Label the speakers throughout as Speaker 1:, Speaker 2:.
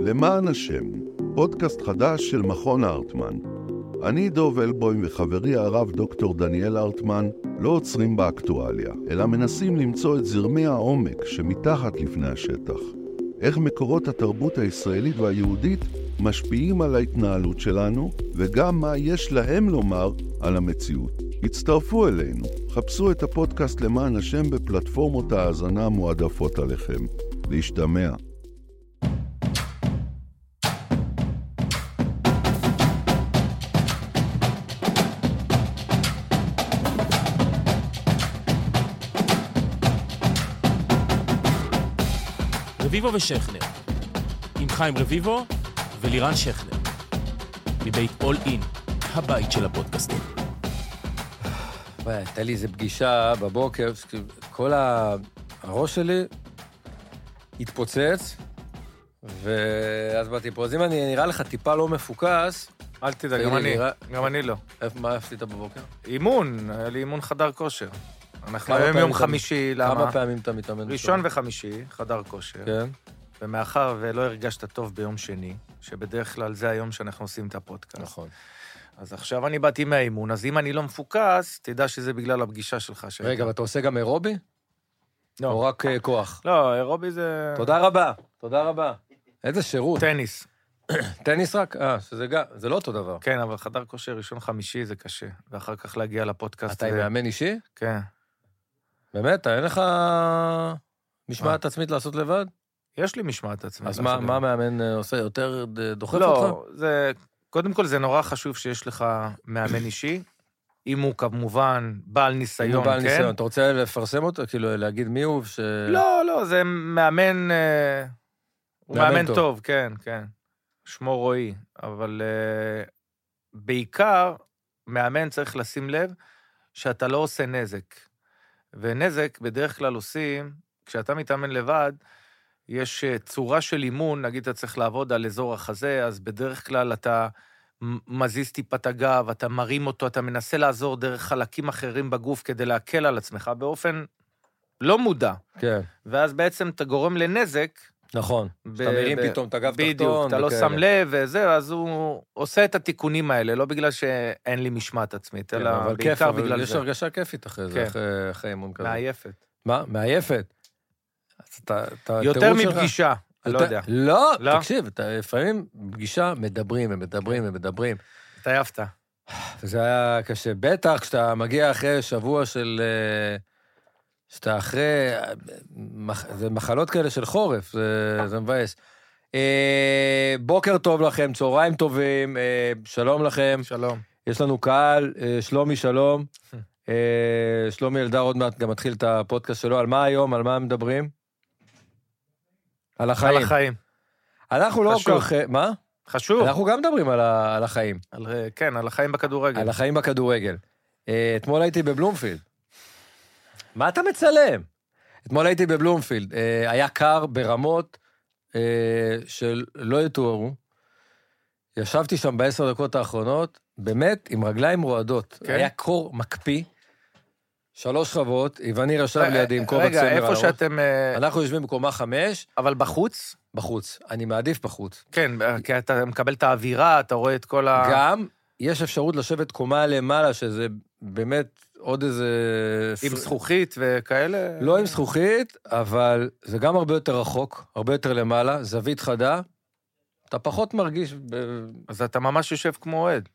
Speaker 1: למען השם, פודקאסט חדש של מכון הארטמן. אני דוב אלבוים וחברי הרב דוקטור דניאל ארטמן לא עוצרים באקטואליה, אלא מנסים למצוא את זרמי העומק שמתחת לפני השטח. איך מקורות התרבות הישראלית והיהודית משפיעים על ההתנהלות שלנו, וגם מה יש להם לומר על המציאות. הצטרפו אלינו, חפשו את הפודקאסט למען השם בפלטפורמות ההאזנה המועדפות עליכם. להשתמע.
Speaker 2: רביבו ושכנר, עם חיים רביבו ולירן שכנר, מבית אול אין, הבית של הפודקאסטים.
Speaker 3: הייתה לי איזו פגישה בבוקר, כל הראש שלי התפוצץ, ואז באתי פה. אז אם אני נראה לך טיפה לא מפוקס,
Speaker 4: אל תדאג, גם אני, גם אני לא.
Speaker 3: מה עשית בבוקר?
Speaker 4: אימון, היה לי אימון חדר כושר. אנחנו היום יום חמישי, למה?
Speaker 3: כמה פעמים אתה מתאמן?
Speaker 4: ראשון? וחמישי, חדר כושר.
Speaker 3: כן.
Speaker 4: ומאחר ולא הרגשת טוב ביום שני, שבדרך כלל זה היום שאנחנו עושים את הפודקאסט.
Speaker 3: נכון.
Speaker 4: אז עכשיו אני באתי מהאימון, אז אם אני לא מפוקס, תדע שזה בגלל הפגישה שלך. שהייתה.
Speaker 3: רגע, ואתה עושה גם אירובי?
Speaker 4: לא.
Speaker 3: או רק אה, כוח?
Speaker 4: לא, אירובי זה...
Speaker 3: תודה רבה, תודה רבה. איזה שירות.
Speaker 4: טניס.
Speaker 3: טניס רק? אה, שזה גם, זה לא אותו דבר.
Speaker 4: כן, אבל חדר כושר ראשון חמישי זה קשה. ואחר כך להגיע לפודקאסט.
Speaker 3: אתה עם
Speaker 4: זה-
Speaker 3: מאמן אישי?
Speaker 4: כן.
Speaker 3: באמת? אין לך משמעת עצמית לעשות לבד?
Speaker 4: יש לי משמעת עצמית.
Speaker 3: אז מה מה. המאמן אה, עושה? יותר ד- דוחף אותך?
Speaker 4: לא, זה... קודם כל, זה נורא חשוב שיש לך מאמן אישי. אם הוא כמובן בעל ניסיון,
Speaker 3: הוא בעל
Speaker 4: כן?
Speaker 3: ניסיון, אתה רוצה לפרסם אותו? כאילו, להגיד מי הוא? ש...
Speaker 4: לא, לא, זה מאמן... אה, הוא
Speaker 3: מאמן
Speaker 4: מאמן
Speaker 3: טוב.
Speaker 4: טוב, כן, כן. שמו רועי. אבל אה, בעיקר, מאמן צריך לשים לב שאתה לא עושה נזק. ונזק בדרך כלל עושים, כשאתה מתאמן לבד, יש אה, צורה של אימון, נגיד אתה צריך לעבוד על אזור החזה, אז בדרך כלל אתה מזיז טיפה את הגב, אתה מרים אותו, אתה מנסה לעזור דרך חלקים אחרים בגוף כדי להקל על עצמך באופן לא מודע.
Speaker 3: כן,
Speaker 4: ואז בעצם אתה גורם לנזק.
Speaker 3: נכון.
Speaker 4: ב-
Speaker 3: אתה מרים פתאום את הגב תחתון.
Speaker 4: בדיוק, אתה לא. שם לב וזה, אז הוא עושה את התיקונים האלה, לא בגלל שאין לי משמעת עצמית,
Speaker 3: כן,
Speaker 4: אלא
Speaker 3: אבל כיף,
Speaker 4: בעיקר
Speaker 3: אבל
Speaker 4: בגלל
Speaker 3: יש
Speaker 4: זה.
Speaker 3: הרגשה כיפית אחרי זה,
Speaker 4: כן.
Speaker 3: אחרי- אימון כזה.
Speaker 4: מעייפת.
Speaker 3: מה? מעייפת.
Speaker 4: יותר מפגישה, לא יודע.
Speaker 3: לא,
Speaker 4: לא?
Speaker 3: תקשיב, לפעמים פגישה מדברים ומדברים ומדברים.
Speaker 4: התעייפת.
Speaker 3: וזה היה קשה. בטח כשאתה מגיע אחרי שבוע של... אה, שאתה אחרי... אה, זה מחלות כאלה של חורף, זה, זה מבאס. אה, בוקר טוב לכם, צהריים טובים, אה, שלום לכם.
Speaker 4: שלום.
Speaker 3: יש לנו קהל, אה, שלומי שלום. אה, שלומי אלדר עוד מעט גם מתחיל את הפודקאסט שלו. על מה היום? על מה מדברים? על החיים.
Speaker 4: על החיים.
Speaker 3: אנחנו לא. כל כך... אה, מה?
Speaker 4: חשוב.
Speaker 3: אנחנו גם מדברים על ה- על החיים.
Speaker 4: על- כן, על החיים בכדורגל.
Speaker 3: על החיים בכדורגל. אה, אתמול הייתי בבלומפילד. מה אתה מצלם? אתמול הייתי בבלומפילד. אה, היה קר ברמות אה, שלא יתוארו. ישבתי שם בעשר דקות האחרונות, באמת עם רגליים רועדות.
Speaker 4: כן?
Speaker 3: היה קור מקפיא, שלוש שכבות, איווניר ישב לידי עם כובע
Speaker 4: רגע,
Speaker 3: צמר על
Speaker 4: איפה
Speaker 3: הראש.
Speaker 4: שאתם... אה,
Speaker 3: אנחנו יושבים בקומה חמש,
Speaker 4: אבל בחוץ?
Speaker 3: בחוץ. אני מעדיף בחוץ.
Speaker 4: כן, כי אתה מקבל את האווירה, אתה רואה את כל ה...
Speaker 3: גם יש אפשרות לשבת קומה למעלה, שזה באמת עוד איזה...
Speaker 4: עם זכוכית וכאלה?
Speaker 3: לא עם זכוכית, אבל זה גם הרבה יותר רחוק, הרבה יותר למעלה, זווית חדה. אתה פחות מרגיש... ב...
Speaker 4: אז אתה ממש יושב כמו אוהד.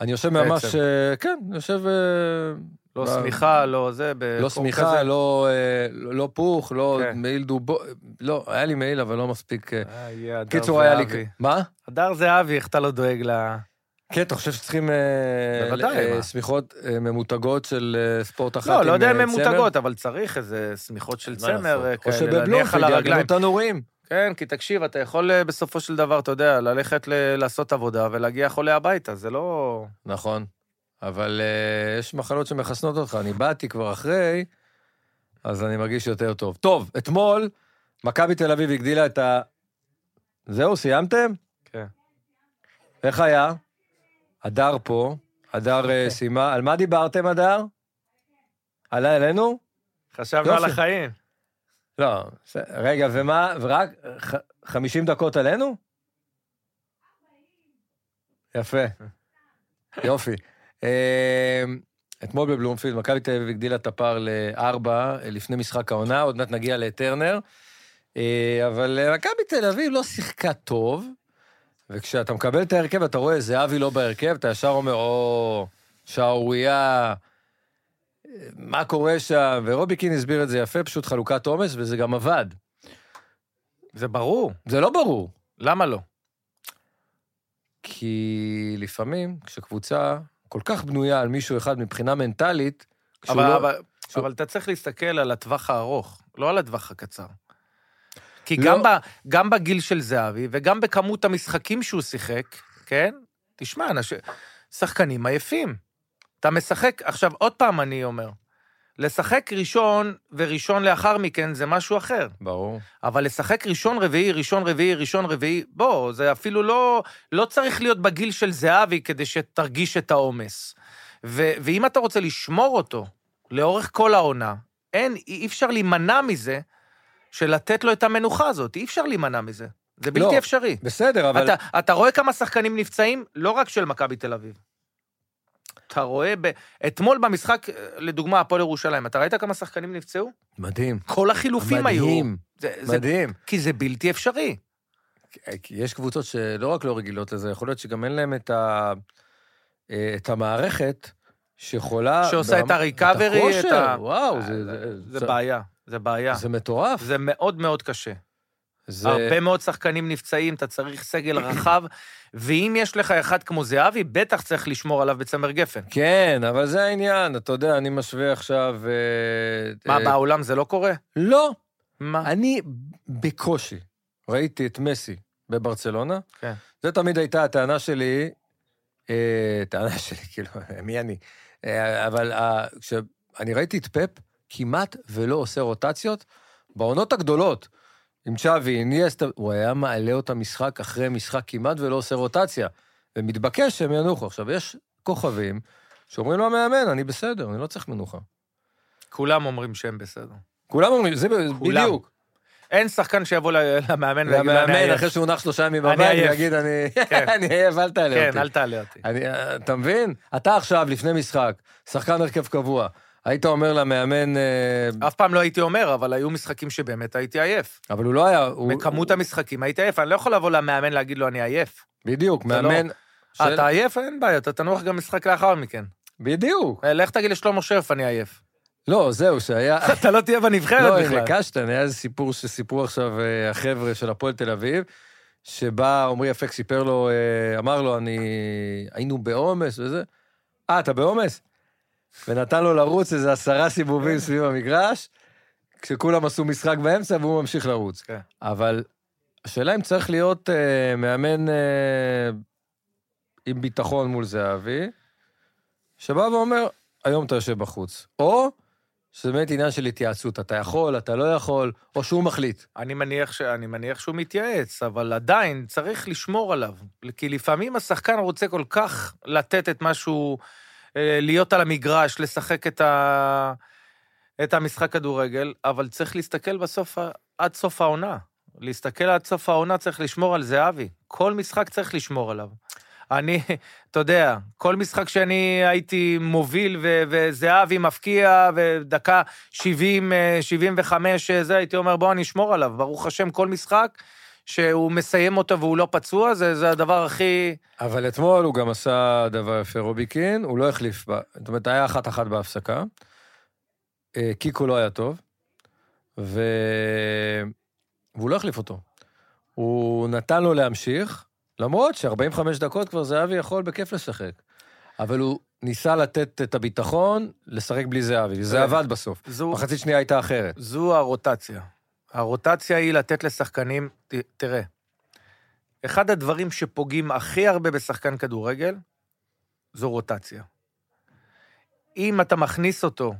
Speaker 3: אני יושב ממש...
Speaker 4: בעצם.
Speaker 3: אה, כן, יושב... אה,
Speaker 4: לא
Speaker 3: ב-
Speaker 4: שמיכה, לא זה,
Speaker 3: לא שמיכה,
Speaker 4: כזה.
Speaker 3: לא, אה, לא פוך, לא
Speaker 4: כן.
Speaker 3: מעיל דובו... לא, היה לי מעיל, אבל לא מספיק...
Speaker 4: הדר
Speaker 3: קיצור, היה לי... מה?
Speaker 4: הדר זהבי, איך אתה לא דואג ל...
Speaker 3: כן, אתה חושב שצריכים... אה, אה? שמיכות אה, ממותגות של ספורט אחת
Speaker 4: לא,
Speaker 3: עם
Speaker 4: לא יודע אם הן
Speaker 3: צמר?
Speaker 4: ממותגות, אבל צריך איזה שמיכות של צמר כאלה, להניח על הרגליים.
Speaker 3: תנורים.
Speaker 4: כן, כי תקשיב, אתה יכול בסופו של דבר, אתה יודע, ללכת ל- לעשות עבודה ולהגיע חולה הביתה, זה לא...
Speaker 3: נכון, אבל uh, יש מחלות שמחסנות אותך. אני באתי כבר אחרי, אז אני מרגיש יותר טוב. טוב, אתמול מכבי תל אביב הגדילה את ה... זהו, סיימתם?
Speaker 4: כן.
Speaker 3: איך היה? הדר פה, הדר אה, סיימה. על מה דיברתם, הדר? עלה אלינו?
Speaker 4: חשבנו על. החיים.
Speaker 3: לא, רגע, ומה, ורק ח- 50 דקות עלינו? יפה. יופי. אה, אתמול בבלומפילד, מכבי תל אביב הגדילה את הפער לארבע אה, לפני משחק העונה, עוד מעט נגיע לטרנר. אה, אבל מכבי תל אביב לא שיחקה טוב, וכשאתה מקבל את ההרכב, אתה רואה זהבי לא בהרכב, אתה ישר אומר, או, שערורייה, מה קורה שם? ורוביקין הסביר את זה יפה, פשוט חלוקת עומס, וזה גם עבד.
Speaker 4: זה ברור.
Speaker 3: זה לא ברור,
Speaker 4: למה לא?
Speaker 3: כי לפעמים, כשקבוצה כל כך בנויה על מישהו אחד מבחינה מנטלית,
Speaker 4: אבל,
Speaker 3: לא...
Speaker 4: אבל,
Speaker 3: שהוא-
Speaker 4: אבל אתה צריך להסתכל על הטווח הארוך, לא על הטווח הקצר. כי
Speaker 3: לא.
Speaker 4: גם, ב, גם בגיל של זהבי וגם בכמות המשחקים שהוא שיחק, כן? תשמע, אנש... שחקנים עייפים. אתה משחק, עכשיו עוד פעם אני אומר, לשחק ראשון וראשון לאחר מכן זה משהו אחר.
Speaker 3: ברור.
Speaker 4: אבל לשחק ראשון רביעי, ראשון רביעי, ראשון רביעי, בוא, זה אפילו לא, לא צריך להיות בגיל של זהבי כדי שתרגיש את העומס. ו, ואם אתה רוצה לשמור אותו לאורך כל העונה, אין, אי אפשר להימנע מזה של לתת לו את המנוחה הזאת, אי אפשר להימנע מזה. זה בלתי
Speaker 3: לא,
Speaker 4: אפשרי.
Speaker 3: בסדר, אבל...
Speaker 4: אתה, אתה רואה כמה שחקנים נפצעים, לא רק של מכבי תל אביב. אתה רואה, ב... אתמול במשחק, לדוגמה, הפועל ירושלים, אתה ראית כמה שחקנים נפצעו?
Speaker 3: מדהים.
Speaker 4: כל החילופים היו.
Speaker 3: מדהים,
Speaker 4: זה, זה,
Speaker 3: מדהים.
Speaker 4: כי זה בלתי אפשרי.
Speaker 3: כי יש קבוצות שלא רק לא רגילות לזה, יכול להיות שגם אין להם את, ה... אה, את המערכת שיכולה...
Speaker 4: שעושה את
Speaker 3: ברמה-
Speaker 4: הריקאברי,
Speaker 3: את
Speaker 4: את ה-
Speaker 3: וואו,
Speaker 4: זה,
Speaker 3: זה,
Speaker 4: זה בעיה, זה בעיה.
Speaker 3: זה מטורף.
Speaker 4: זה מאוד מאוד קשה.
Speaker 3: זה...
Speaker 4: הרבה מאוד שחקנים נפצעים, אתה צריך סגל רחב, ואם יש לך אחד כמו זהבי, בטח צריך לשמור עליו בצמר גפן.
Speaker 3: כן, אבל זה העניין, אתה יודע, אני משווה עכשיו... אה,
Speaker 4: מה,
Speaker 3: אה,
Speaker 4: בעולם זה לא קורה?
Speaker 3: לא,
Speaker 4: מה?
Speaker 3: אני בקושי ראיתי את מסי בברצלונה.
Speaker 4: כן.
Speaker 3: זו תמיד הייתה הטענה שלי, אה, טענה שלי, כאילו, מי אני? אה, אבל אה, כשאני ראיתי את פפ, כמעט ולא עושה רוטציות, בעונות הגדולות, עם צ'אבי, איניאסטה, הוא היה מעלה אותה משחק אחרי משחק כמעט ולא עושה רוטציה. ומתבקש שהם ינוחו. עכשיו, יש כוכבים שאומרים לו המאמן, אני בסדר, אני לא צריך מנוחה.
Speaker 4: כולם אומרים שהם בסדר.
Speaker 3: כולם אומרים, זה בדיוק.
Speaker 4: אין שחקן שיבוא למאמן ויגיד אני עייף.
Speaker 3: אחרי שהוא נח שלושה ימים בבית. ויגיד, אני
Speaker 4: כן.
Speaker 3: אני עייף, אל תעלה אותי.
Speaker 4: כן, אל תעלה אותי.
Speaker 3: אתה מבין? אתה עכשיו, לפני משחק, שחקן הרכב קבוע, היית אומר למאמן, אה,
Speaker 4: אף פעם לא הייתי אומר, אבל היו משחקים שבאמת הייתי עייף.
Speaker 3: אבל הוא לא היה, הוא...
Speaker 4: בכמות המשחקים הייתי עייף, אני לא יכול לבוא למאמן להגיד לו, אני עייף.
Speaker 3: בדיוק,
Speaker 4: לא-
Speaker 3: מאמן... של-
Speaker 4: אה, אתה עייף? אין בעיה, אתה תנוח גם משחק לאחר מכן.
Speaker 3: בדיוק.
Speaker 4: אה, לך תגיד לשלמה שרף, אני עייף.
Speaker 3: לא, זהו, שהיה...
Speaker 4: אתה לא תהיה בנבחרת
Speaker 3: לא,
Speaker 4: בכלל.
Speaker 3: עם קשטן, היה איזה סיפור שסיפרו עכשיו החבר'ה של הפועל תל אביב, שבא עמרי אפק סיפר לו, אמר לו, אני... היינו בעומס וזה. אה, אתה בעומס? ונתן לו לרוץ איזה עשרה סיבובים סביב המגרש, כשכולם עשו משחק באמצע והוא ממשיך לרוץ.
Speaker 4: כן.
Speaker 3: אבל השאלה אם צריך להיות אה, מאמן אה, עם ביטחון מול זהבי, שבא ואומר, היום אתה יושב בחוץ. או שזה באמת עניין של התייעצות, אתה יכול, אתה לא יכול, או שהוא מחליט.
Speaker 4: אני מניח, ש... אני מניח שהוא מתייעץ, אבל עדיין צריך לשמור עליו. כי לפעמים השחקן רוצה כל כך לתת את משהו, אה, להיות על המגרש, לשחק את, ה... את המשחק כדורגל, אבל צריך להסתכל בסוף, עד סוף העונה. להסתכל עד סוף העונה צריך לשמור על זהבי. כל משחק צריך לשמור עליו. אני, אתה יודע, כל משחק שאני הייתי מוביל ו- וזהבי מפקיע, ודקה 70, אה, 75, אה, זה, הייתי אומר, בוא, אני אשמור עליו. ברוך השם, כל משחק שהוא מסיים אותו והוא לא פצוע, זה, זה הדבר הכי...
Speaker 3: אבל אתמול הוא גם עשה דבר יפה, רוביקין, הוא לא החליף, בה, זאת אומרת, היה אחת-אחת בהפסקה. אה, קיקו לא היה טוב, ו... והוא לא החליף אותו. הוא נתן לו להמשיך, למרות ש-45 דקות כבר זהבי יכול בכיף לשחק. אבל הוא ניסה לתת את הביטחון, לשחק בלי זהבי, וזה
Speaker 4: אה,
Speaker 3: עבד בסוף.
Speaker 4: זו,
Speaker 3: מחצית שנייה הייתה אחרת.
Speaker 4: זו הרוטציה. הרוטציה היא לתת לשחקנים, ת, תראה, אחד הדברים שפוגעים הכי הרבה בשחקן כדורגל, זו רוטציה. אם אתה מכניס אותו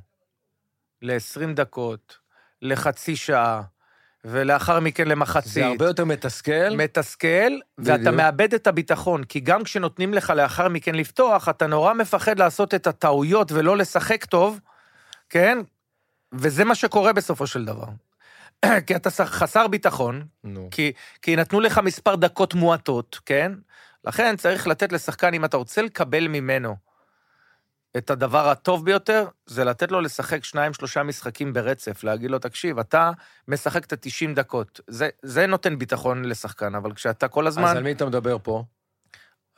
Speaker 4: ל-20 דקות, לחצי שעה, ולאחר מכן למחצית,
Speaker 3: זה הרבה יותר מתסכל.
Speaker 4: מתסכל, ואתה
Speaker 3: בדיוק.
Speaker 4: מאבד את הביטחון, כי גם כשנותנים לך לאחר מכן לפתוח, אתה נורא מפחד לעשות את הטעויות ולא לשחק טוב, כן? וזה מה שקורה בסופו של דבר. כי אתה חסר ביטחון,
Speaker 3: נו.
Speaker 4: כי, כי נתנו לך מספר דקות מועטות, כן? לכן צריך לתת לשחקן, אם אתה רוצה לקבל ממנו את הדבר הטוב ביותר, זה לתת לו לשחק שניים, שלושה משחקים ברצף, להגיד לו, תקשיב, אתה משחק את ה-90 דקות. זה, זה נותן ביטחון לשחקן, אבל כשאתה כל הזמן...
Speaker 3: אז על מי אתה מדבר פה?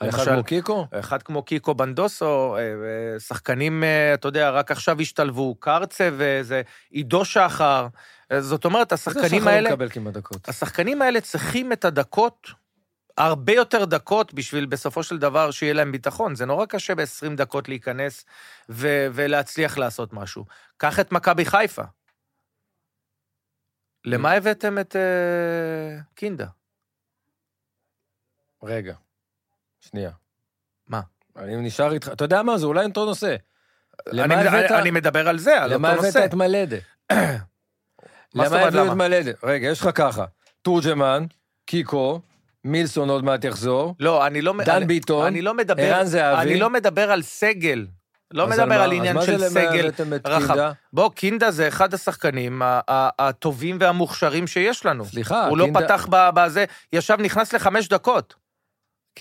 Speaker 3: על אחד
Speaker 4: למשל-
Speaker 3: כמו קיקו?
Speaker 4: אחד כמו קיקו בנדוסו, אה, אה, שחקנים, אה, אתה יודע, רק עכשיו השתלבו, קרצה וזה, עידו שחר. זאת אומרת, השחקנים
Speaker 3: שחר
Speaker 4: האלה,
Speaker 3: מקבל כמעט דקות.
Speaker 4: השחקנים האלה צריכים את הדקות, הרבה יותר דקות, בשביל בסופו של דבר שיהיה להם ביטחון. זה נורא קשה ב-20 דקות להיכנס ו- ולהצליח לעשות משהו. קח את מכבי חיפה. למה הבאתם את אה, קינדה?
Speaker 3: רגע, שנייה.
Speaker 4: מה?
Speaker 3: אני נשאר איתך, אתה יודע מה, זה אולי אותו נושא.
Speaker 4: אני,
Speaker 3: למה הבאת-
Speaker 4: אני מדבר על זה, על
Speaker 3: למה
Speaker 4: אותו
Speaker 3: הבאת
Speaker 4: נושא.
Speaker 3: את מלדה?
Speaker 4: מה זאת
Speaker 3: למה הביאו את
Speaker 4: למה?
Speaker 3: מלדה? רגע, יש לך ככה, תורג'מן, קיקו, מילסון עוד מעט יחזור,
Speaker 4: לא, אני לא...
Speaker 3: דן
Speaker 4: אני,
Speaker 3: ביטון,
Speaker 4: אני לא מדבר...
Speaker 3: ערן זהבי.
Speaker 4: אני לא מדבר על סגל. לא מדבר
Speaker 3: מה-
Speaker 4: על עניין של
Speaker 3: למה
Speaker 4: סגל
Speaker 3: את
Speaker 4: רחב.
Speaker 3: קינדה?
Speaker 4: בוא, קינדה זה אחד השחקנים הטובים והמוכשרים שיש לנו.
Speaker 3: סליחה,
Speaker 4: הוא לא
Speaker 3: קינדה-
Speaker 4: פתח ב- בזה, ישב, נכנס לחמש דקות.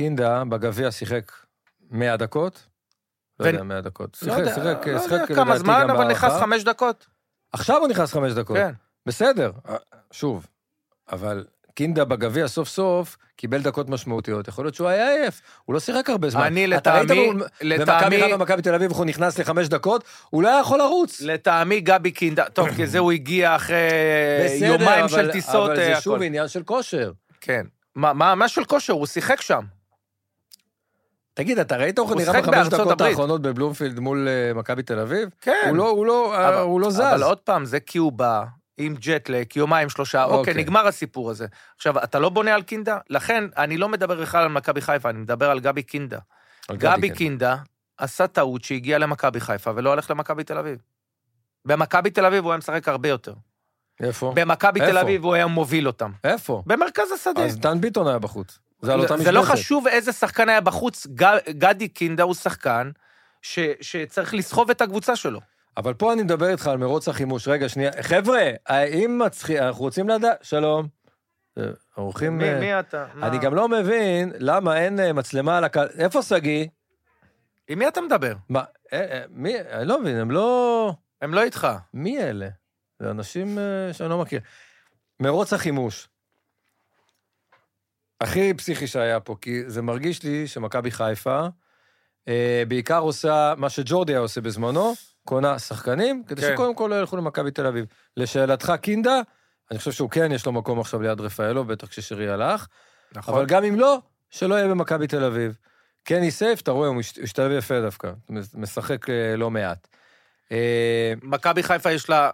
Speaker 3: קינדה בגביע שיחק 100 דקות? לא יודע, 100 דקות.
Speaker 4: לא
Speaker 3: שיחק, שיחק,
Speaker 4: לא
Speaker 3: שיחק
Speaker 4: כמה זמן, אבל נכנס
Speaker 3: בהערכה.
Speaker 4: חמש דקות.
Speaker 3: עכשיו הוא נכנס חמש דקות.
Speaker 4: כן.
Speaker 3: בסדר, שוב, אבל קינדה בגביע סוף סוף קיבל דקות משמעותיות, יכול להיות שהוא היה עייף, הוא לא שיחק הרבה זמן.
Speaker 4: אני לטעמי, לטעמי,
Speaker 3: במכבי חיפה ומכבי תל אביב, הוא נכנס לחמש דקות, הוא לא היה יכול לרוץ.
Speaker 4: לטעמי גבי קינדה, טוב, כי זה הוא הגיע אחרי
Speaker 3: בסדר,
Speaker 4: יומיים
Speaker 3: אבל-
Speaker 4: של טיסות,
Speaker 3: אבל
Speaker 4: אה,
Speaker 3: זה שוב
Speaker 4: הכל.
Speaker 3: עניין של כושר.
Speaker 4: כן. מה, מה, מה של כושר? הוא שיחק שם.
Speaker 3: תגיד, אתה ראית איך הוא נראה בחמש דקות. האחרונות בבלומפילד מול אה, מכבי תל אביב?
Speaker 4: כן.
Speaker 3: הוא לא- הוא לא אה,
Speaker 4: אבל-
Speaker 3: הוא לא זז.
Speaker 4: אבל עוד פעם, זה כי הוא בא עם ג'טלק, יומיים, שלושה, אוקיי,
Speaker 3: אוקיי.
Speaker 4: נגמר הסיפור הזה. עכשיו, אתה לא בונה על קינדה? לכן, אני לא מדבר בכלל על מכבי חיפה, אני מדבר על גבי קינדה.
Speaker 3: על
Speaker 4: גבי
Speaker 3: כן.
Speaker 4: קינדה עשה טעות שהגיע למכבי חיפה ולא הלך למכבי תל אביב. במכבי תל אביב הוא היה משחק הרבה יותר.
Speaker 3: איפה?
Speaker 4: במכבי תל? אביב הוא היה מוביל אותם.
Speaker 3: איפה?
Speaker 4: במרכז השדה.
Speaker 3: אז דן ביטון היה בחוץ. זה על אותה
Speaker 4: זה לא. חשוב איזה שחקן היה בחוץ, ג- גדי קינדה הוא שחקן ש- שצריך לסחוב את הקבוצה שלו.
Speaker 3: אבל פה אני מדבר איתך על מרוץ החימוש. רגע, שנייה. חבר'ה, האם מצחיק... אנחנו רוצים לדעת... שלום. אה, האורחים... אה,
Speaker 4: אתה?
Speaker 3: אני גם לא מבין למה אין אה, מצלמה על הקהל. איפה שגיא?
Speaker 4: עם מי אתה מדבר?
Speaker 3: מה, מי? אני לא מבין, הם לא...
Speaker 4: הם לא איתך.
Speaker 3: מי אלה? זה אנשים שאני לא מכיר. מרוץ החימוש. הכי פסיכי שהיה פה, כי זה מרגיש לי שמכבי חיפה אה, בעיקר עושה מה שג'ורדי היה עושה בזמנו, קונה שחקנים, כדי
Speaker 4: כן.
Speaker 3: שקודם כל לא ילכו למכבי תל אביב. לשאלתך, קינדה, אני חושב שהוא כן, יש לו מקום עכשיו ליד רפאלו, בטח כששרי הלך,
Speaker 4: נכון.
Speaker 3: אבל גם אם לא, שלא יהיה במכבי תל אביב. קני סייף, אתה רואה, הוא מש- משתלב יפה דווקא, משחק אה, לא מעט. אה,
Speaker 4: מכבי חיפה יש לה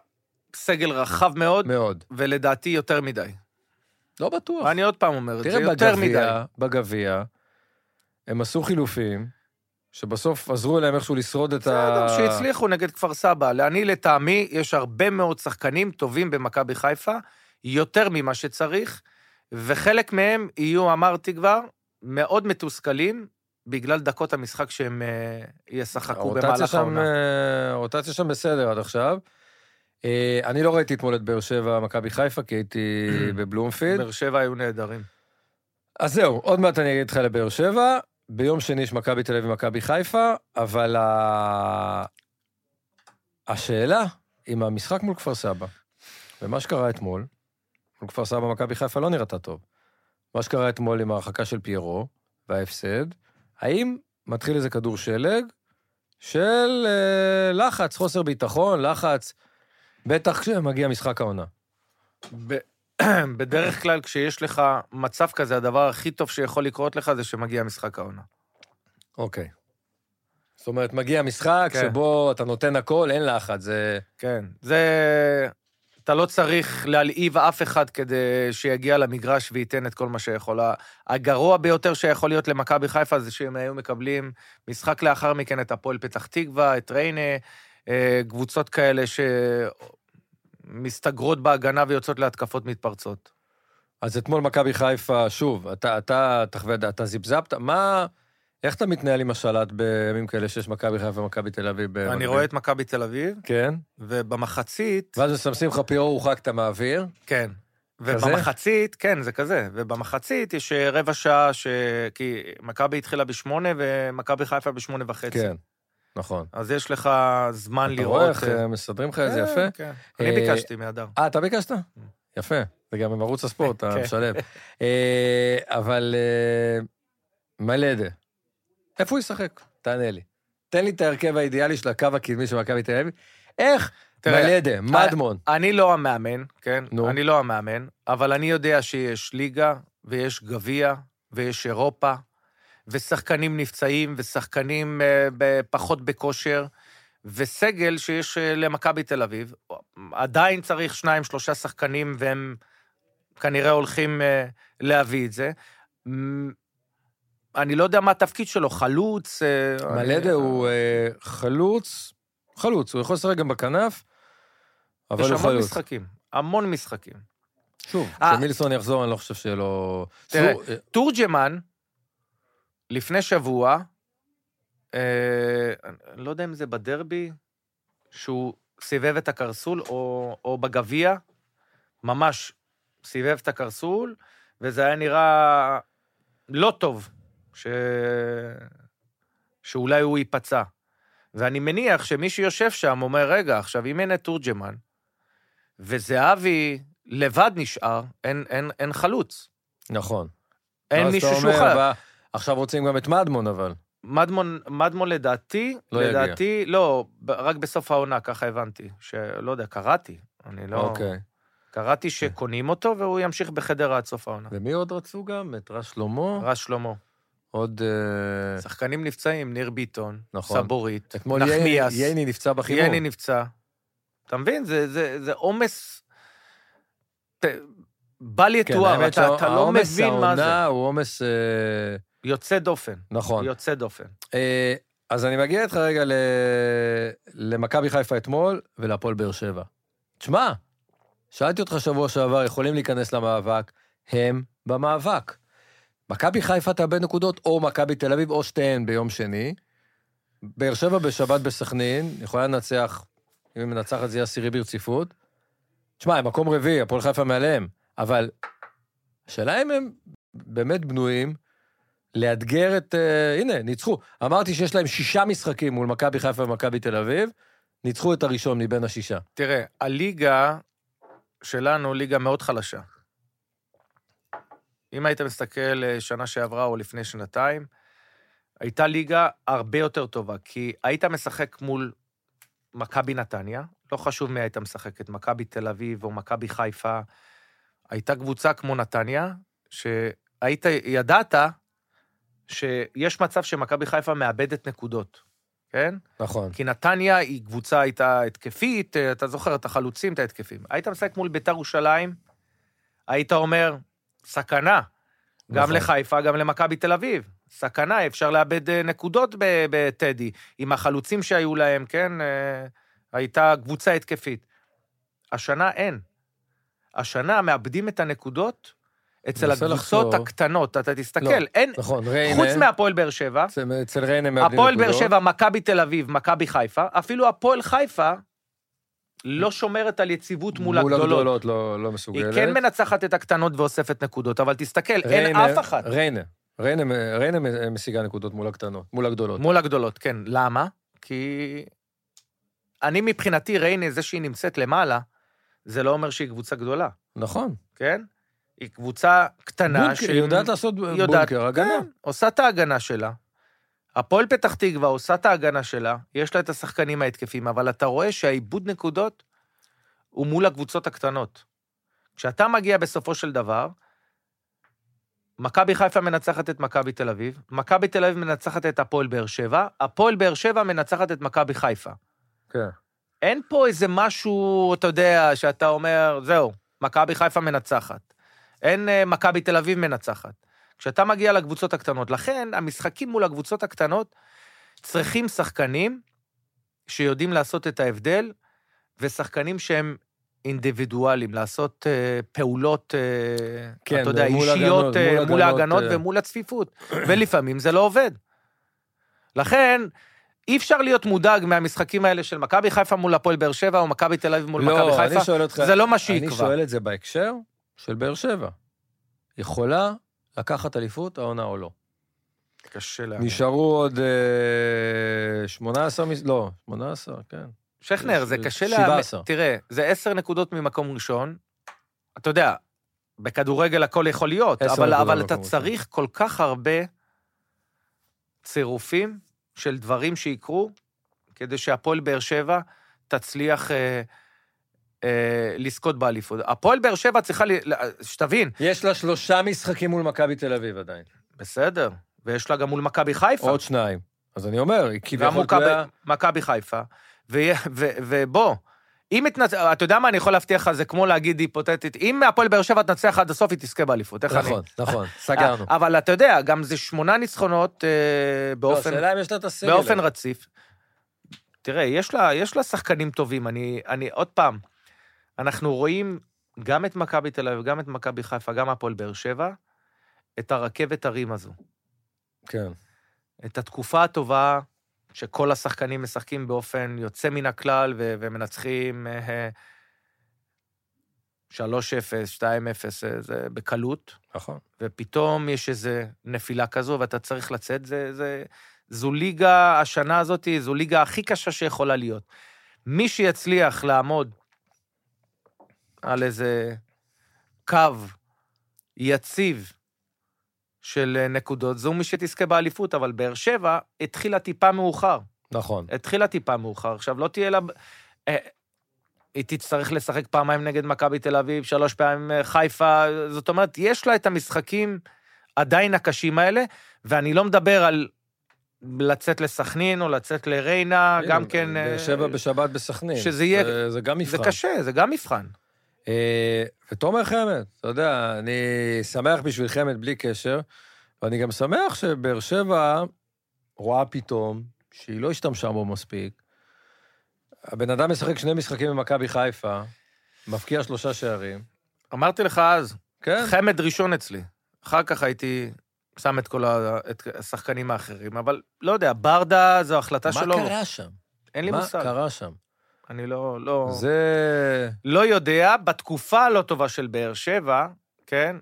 Speaker 4: סגל רחב מאוד,
Speaker 3: מאוד.
Speaker 4: ולדעתי יותר מדי.
Speaker 3: לא בטוח.
Speaker 4: אני עוד פעם אומר את זה,
Speaker 3: תראה,
Speaker 4: יותר מדי.
Speaker 3: בגביע, בגביע, הם עשו חילופים, שבסוף עזרו להם איכשהו לשרוד את ה...
Speaker 4: בסדר, שהצליחו נגד כפר סבא. אני, לטעמי, יש הרבה מאוד שחקנים טובים במכבי חיפה, יותר ממה שצריך, וחלק מהם יהיו, אמרתי כבר, מאוד מתוסכלים, בגלל דקות המשחק שהם אה, ישחקו במהלך העונה.
Speaker 3: אה, הרוטציה שם בסדר עד עכשיו. אה, אני לא ראיתי אתמול את באר שבע, מכבי חיפה, כי הייתי בבלומפילד.
Speaker 4: באר שבע היו נהדרים.
Speaker 3: אז זהו, עוד מעט אני אגיד לך לבאר שבע. ביום שני יש מכבי תל אביב ומכבי חיפה, אבל ה... השאלה, אם המשחק מול כפר סבא, ומה שקרה אתמול, מול כפר סבא מכבי חיפה לא נראתה טוב. מה שקרה אתמול עם ההרחקה של פיירו וההפסד, האם מתחיל איזה כדור שלג של אה, לחץ, חוסר ביטחון, לחץ, בטח כשמגיע משחק העונה.
Speaker 4: ב- בדרך כלל, כשיש לך מצב כזה, הדבר הכי טוב שיכול לקרות לך זה שמגיע משחק העונה.
Speaker 3: אוקיי. זאת אומרת, מגיע משחק
Speaker 4: כן.
Speaker 3: שבו אתה נותן הכל, אין לחץ, זה...
Speaker 4: כן, זה... אתה לא צריך להלהיב אף אחד כדי שיגיע למגרש וייתן את כל מה שיכול. הגרוע ביותר שיכול להיות למכבי חיפה זה שהם היו מקבלים משחק לאחר מכן את הפועל פתח תקווה, את ריינה, קבוצות כאלה שמסתגרות בהגנה ויוצאות להתקפות מתפרצות.
Speaker 3: אז אתמול מכבי חיפה, שוב, אתה, אתה תחווה, דעת, אתה זיפזפת, מה... איך אתה מתנהל עם השלט בימים כאלה שיש מכבי חיפה ומכבי תל אביב?
Speaker 4: אני? רואה את מכבי תל אביב,
Speaker 3: כן,
Speaker 4: ובמחצית,
Speaker 3: ואז מסמסים לך פירו הורחק, אתה מעביר.
Speaker 4: כן, ובמחצית, כן, זה כזה, ובמחצית יש אה, רבע שעה, ש... כי מכבי התחילה בשמונה ומכבי חיפה בשמונה וחצי.
Speaker 3: כן, נכון.
Speaker 4: אז יש לך זמן
Speaker 3: אתה
Speaker 4: לראות...
Speaker 3: רואה איך
Speaker 4: אה,
Speaker 3: אה, מסדרים לך את זה
Speaker 4: כן,
Speaker 3: יפה?
Speaker 4: כן. אני
Speaker 3: אה,
Speaker 4: ביקשתי מהדר.
Speaker 3: אה, אתה ביקשת? יפה, זה גם עם ערוץ הספורט, אתה
Speaker 4: כן.
Speaker 3: משלב. אה, אבל אה, מלדה, איפה הוא ישחק? תענה לי. תן לי את ההרכב האידיאלי של הקו הקדמי של מכבי תל אביב. איך? מלדה, מדמון.
Speaker 4: אני לא המאמן, כן?
Speaker 3: נו.
Speaker 4: אני לא המאמן, אבל אני יודע שיש ליגה, ויש גביע, ויש אירופה, ושחקנים נפצעים, ושחקנים אה, פחות בכושר, וסגל שיש אה, למכבי תל אביב. עדיין צריך שניים, שלושה שחקנים, והם כנראה הולכים אה, להביא את זה. אני לא יודע מה התפקיד שלו, חלוץ...
Speaker 3: מלדה
Speaker 4: אני-
Speaker 3: הוא חלוץ, חלוץ, הוא יכול לשחק גם בכנף, אבל
Speaker 4: יש
Speaker 3: הוא
Speaker 4: המון
Speaker 3: חלוץ.
Speaker 4: משחקים, המון משחקים.
Speaker 3: שוב. כשמילסון יחזור, אני לא חושב שיהיה לו...
Speaker 4: תראה,
Speaker 3: אה,
Speaker 4: תורג'מן, לפני שבוע, אה, אני לא יודע אם זה בדרבי, שהוא סיבב את הקרסול, או, או בגביע, ממש סיבב את הקרסול, וזה היה נראה לא טוב, ש... שאולי הוא ייפצע. ואני מניח שמי שיושב שם אומר, רגע, עכשיו, אם אין את תורג'מן, וזהבי לבד נשאר, אין, אין, אין חלוץ.
Speaker 3: נכון.
Speaker 4: אין מישהו שהוא חלוץ.
Speaker 3: "בא, עכשיו רוצים גם את מדמון, אבל.
Speaker 4: מדמון, מדמון לדעתי,
Speaker 3: לא יגיע.
Speaker 4: לדעתי, לא, ב- רק בסוף העונה, ככה הבנתי. שלא יודע, קראתי, אני לא...
Speaker 3: אוקיי.
Speaker 4: קראתי שקונים אותו והוא ימשיך בחדרה עד סוף העונה.
Speaker 3: ומי עוד רצו גם? את רז שלמה?
Speaker 4: רז שלמה.
Speaker 3: עוד... אה,
Speaker 4: שחקנים נפצעים, ניר ביטון,
Speaker 3: נכון.
Speaker 4: סבורית,
Speaker 3: אתמול ייני-
Speaker 4: נחמיאס,
Speaker 3: ייני נפצע בחימום.
Speaker 4: ייני נפצע. אתה מבין? זה- זה זה עומס... בל
Speaker 3: כן,
Speaker 4: יתואר,
Speaker 3: האמת
Speaker 4: אתה אתה לא מבין מה זה.
Speaker 3: העונה הוא עומס...
Speaker 4: יוצא דופן.
Speaker 3: נכון.
Speaker 4: יוצא דופן.
Speaker 3: אה, אז אני מגיע איתך רגע ל- למכבי חיפה אתמול ולהפועל באר שבע. תשמע, שאלתי אותך שבוע שעבר, יכולים להיכנס למאבק, הם במאבק. מכבי חיפה תאבד נקודות, או מכבי תל אביב, או שתיהן ביום שני. באר שבע בשבת בסכנין, יכולה לנצח, אם היא מנצחת זה יהיה עשירי ברציפות. תשמע, הם מקום רביעי, הפועל חיפה מעליהם, אבל השאלה אם הם באמת בנויים לאתגר את... Uh, הנה, ניצחו. אמרתי שיש להם שישה משחקים מול מכבי חיפה ומכבי תל אביב, ניצחו את הראשון מבין השישה.
Speaker 4: תראה, הליגה שלנו ליגה מאוד חלשה. אם היית מסתכל אה, שנה שעברה או לפני שנתיים, הייתה ליגה הרבה יותר טובה, כי היית משחק מול מכבי נתניה, לא חשוב מי היית משחקת, מכבי תל אביב או מכבי חיפה, הייתה קבוצה כמו נתניה, שהיית, ידעת שיש מצב שמכבי חיפה מאבדת נקודות, כן?
Speaker 3: נכון.
Speaker 4: כי נתניה היא קבוצה הייתה התקפית, אתה זוכר את החלוצים, את ההתקפים. היית משחק מול ביתר ירושלים, היית אומר, סכנה. גם
Speaker 3: נכון.
Speaker 4: לחיפה, גם למכבי תל אביב. סכנה, אפשר לאבד אה, נקודות בטדי. עם החלוצים שהיו להם, כן? אה, הייתה קבוצה התקפית. השנה אין. השנה מאבדים את הנקודות אצל הקבוצות. הקטנות. אתה תסתכל,
Speaker 3: לא,
Speaker 4: אין,
Speaker 3: נכון, ריינה.
Speaker 4: חוץ מהפועל באר שבע,
Speaker 3: אצל- ריינה מאבדים נקודות.
Speaker 4: הפועל באר שבע, מכבי תל אביב, מכבי חיפה, אפילו הפועל חיפה לא שומרת על יציבות מול הגדולות.
Speaker 3: הגדולות לא, לא
Speaker 4: היא
Speaker 3: מסוגלת.
Speaker 4: כן מנצחת את הקטנות ואוספת נקודות, אבל תסתכל, אין
Speaker 3: ריינה-
Speaker 4: אף אחת.
Speaker 3: ריינה. ריינה, ריינה משיגה נקודות מול הקטנות, מול הגדולות.
Speaker 4: מול הגדולות, כן. למה? כי אני מבחינתי, ריינה, זה שהיא נמצאת למעלה, זה לא אומר שהיא קבוצה גדולה,
Speaker 3: נכון.
Speaker 4: כן? היא קבוצה קטנה,
Speaker 3: בונקר,
Speaker 4: שהיא
Speaker 3: היא יודעת לעשות
Speaker 4: יודעת,
Speaker 3: בונקר, הגנה.
Speaker 4: כן, עושה את ההגנה שלה. הפועל פתח תקווה עושה את ההגנה שלה, יש לה את השחקנים ההתקפים, אבל אתה רואה שהעיבוד נקודות הוא מול הקבוצות הקטנות. כשאתה מגיע בסופו של דבר, מכבי חיפה מנצחת את מכבי תל אביב, מכבי תל אביב מנצחת את הפועל באר שבע, הפועל באר שבע מנצחת את מכבי חיפה.
Speaker 3: כן.
Speaker 4: אין פה איזה משהו, אתה יודע, שאתה אומר, זהו, מכבי חיפה מנצחת. אין אה, מכבי תל אביב מנצחת. כשאתה מגיע לקבוצות הקטנות, לכן המשחקים מול הקבוצות הקטנות צריכים שחקנים שיודעים לעשות את ההבדל, ושחקנים שהם אינדיבידואלים, לעשות אה, פעולות, אה,
Speaker 3: כן,
Speaker 4: אתה יודע,
Speaker 3: מול
Speaker 4: אישיות
Speaker 3: הגנות,
Speaker 4: אה,
Speaker 3: מול
Speaker 4: מול
Speaker 3: הגנות,
Speaker 4: ההגנות
Speaker 3: אה.
Speaker 4: ומול הצפיפות, ולפעמים זה לא עובד. לכן, אי אפשר להיות מודאג מהמשחקים האלה של מכבי חיפה מול הפועל באר שבע, או מכבי תל אביב מול מכבי
Speaker 3: לא,
Speaker 4: חיפה.
Speaker 3: אני שואל אותך...
Speaker 4: זה לא מה
Speaker 3: אני
Speaker 4: שיקבע.
Speaker 3: שואל את זה בהקשר של באר שבע יכולה לקחת אליפות העונה או לא.
Speaker 4: קשה להאמין.
Speaker 3: נשארו עוד אה, 18, מס- לא, 18, כן.
Speaker 4: שכנר, זה קשה
Speaker 3: 17.
Speaker 4: להאמין. תראה, זה עשר נקודות ממקום ראשון. אתה יודע, בכדורגל הכל יכול להיות, אבל, אבל אתה
Speaker 3: ראשון.
Speaker 4: צריך כל כך הרבה צירופים של דברים שיקרו, כדי שהפועל באר שבע תצליח אה, לזכות באליפות. הפועל באר שבע צריכה, שתבין,
Speaker 3: יש לה שלושה משחקים מול מכבי תל אביב עדיין.
Speaker 4: בסדר, ויש לה גם מול מכבי חיפה.
Speaker 3: עוד שניים. אז אני אומר, היא כביכול תלויה...
Speaker 4: מכבי חיפה. ובוא, אם התנצ... אתה יודע מה, אני יכול להבטיח לך, זה כמו להגיד היפותטית, אם הפועל באר שבע תנצח עד הסוף, היא תזכה באליפות. איך אני...
Speaker 3: נכון, נכון, סגרנו.
Speaker 4: אבל אתה יודע, גם זה שמונה ניצחונות אה,
Speaker 3: לא,
Speaker 4: באופן,
Speaker 3: השאלה אם יש לה את הסגל.
Speaker 4: באופן. רציף. תראה, יש לה, יש לה שחקנים טובים. אני, אני, עוד פעם, אנחנו רואים גם את מכבי תל אביב, גם את מכבי חיפה, גם הפועל באר שבע, את הרכבת הרים הזו.
Speaker 3: כן.
Speaker 4: את התקופה הטובה שכל השחקנים משחקים באופן יוצא מן הכלל ו- ומנצחים אה, 3-0, 2-0, אה, זה בקלות,
Speaker 3: נכון.
Speaker 4: ופתאום יש איזו נפילה כזו ואתה צריך לצאת, זה, זה, זו ליגה, השנה הזאת, זו ליגה הכי קשה שיכולה להיות. מי שיצליח לעמוד על איזה קו יציב של אה, נקודות, זו מי שתזכה באליפות, אבל באר שבע התחילה טיפה מאוחר.
Speaker 3: נכון.
Speaker 4: התחילה טיפה מאוחר. עכשיו, לא תהיה לה... אה, היא תצטרך לשחק פעמיים נגד מכבי תל אביב, שלוש פעמים אה, חיפה, זאת אומרת, יש לה את המשחקים עדיין הקשים האלה, ואני לא מדבר על לצאת לסכנין או לצאת לריינה, גם כן...
Speaker 3: באר
Speaker 4: אה,
Speaker 3: שבע בשבת בסכנין.
Speaker 4: שזה יהיה-
Speaker 3: זה- זה גם מבחן.
Speaker 4: זה קשה, זה גם מבחן.
Speaker 3: אה, ותומר חמד, אתה יודע, אני שמח בשביל חמד בלי קשר, ואני גם שמח שבאר שבע רואה פתאום שהיא לא השתמשה בו מספיק. הבן אדם משחק שני משחקים במכבי חיפה, מבקיע שלושה שערים.
Speaker 4: אמרתי לך אז,
Speaker 3: כן,
Speaker 4: חמד ראשון אצלי. אחר כך הייתי שם את כל ה- את השחקנים האחרים, אבל לא יודע, ברדה זו החלטה
Speaker 3: מה
Speaker 4: שלו.
Speaker 3: קרה שם?
Speaker 4: אין לי
Speaker 3: מה
Speaker 4: מושג.
Speaker 3: קרה שם?
Speaker 4: אני לא... לא...
Speaker 3: זה...
Speaker 4: לא יודע, בתקופה הלא טובה של באר שבע, כן,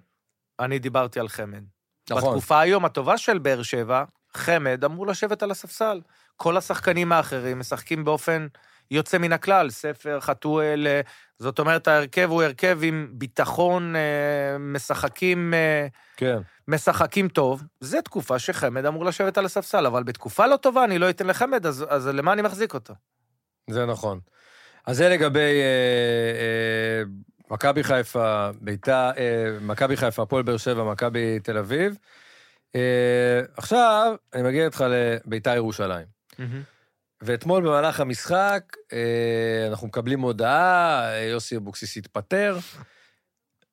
Speaker 4: אני דיברתי על חמד.
Speaker 3: נכון.
Speaker 4: בתקופה היום הטובה של באר שבע, חמד אמור לשבת על הספסל. כל השחקנים האחרים משחקים באופן יוצא מן הכלל, ספר, חתואל, אה, זאת אומרת, ההרכב הוא הרכב עם ביטחון, אה, משחקים, אה,
Speaker 3: כן.
Speaker 4: משחקים טוב. זו תקופה שחמד אמור לשבת על הספסל, אבל בתקופה לא טובה אני לא אתן לחמד, אז, אז למה אני מחזיק אותו?
Speaker 3: זה נכון. אז זה לגבי אה, אה, מכבי חיפה, ביתר, אה, מכבי חיפה, הפועל באר שבע, מכבי תל אביב. אה, עכשיו, אני מגיע איתך לביתר ירושלים. ואתמול במהלך המשחק, אה, אנחנו מקבלים הודעה, אה, יוסי אבוקסיס התפטר,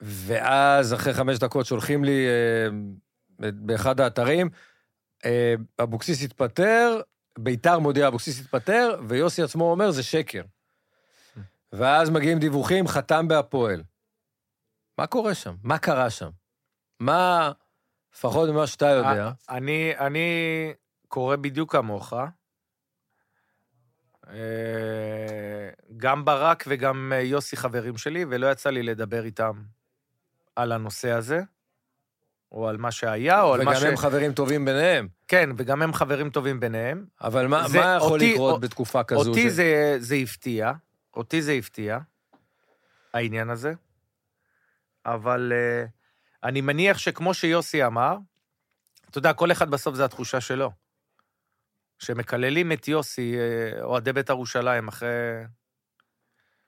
Speaker 3: ואז אחרי חמש דקות שולחים לי אה, באחד האתרים, אה, אבוקסיס התפטר, ביתר מודיע אבוקסיס התפטר, ויוסי עצמו אומר, זה שקר. ואז מגיעים דיווחים, חתם בהפועל. מה קורה שם? מה קרה שם? מה, לפחות ממה שאתה יודע,
Speaker 4: אני, אני קורא בדיוק כמוך. אה, גם ברק וגם אה, יוסי חברים שלי, ולא יצא לי לדבר איתם על הנושא הזה, או על מה שהיה, או על מה
Speaker 3: וגם
Speaker 4: ש...
Speaker 3: הם חברים טובים ביניהם.
Speaker 4: כן, וגם הם חברים טובים ביניהם.
Speaker 3: אבל מה,
Speaker 4: זה-
Speaker 3: מה יכול
Speaker 4: אותי-
Speaker 3: לקרות
Speaker 4: א-
Speaker 3: בתקופה כזו?
Speaker 4: אותי
Speaker 3: ש-
Speaker 4: זה, זה הפתיע, אותי זה הפתיע, העניין הזה, אבל uh, אני מניח שכמו שיוסי אמר, אתה יודע, כל אחד בסוף זה התחושה שלו. שמקללים את יוסי, אה, אוהדי בית"ר ירושלים, אחרי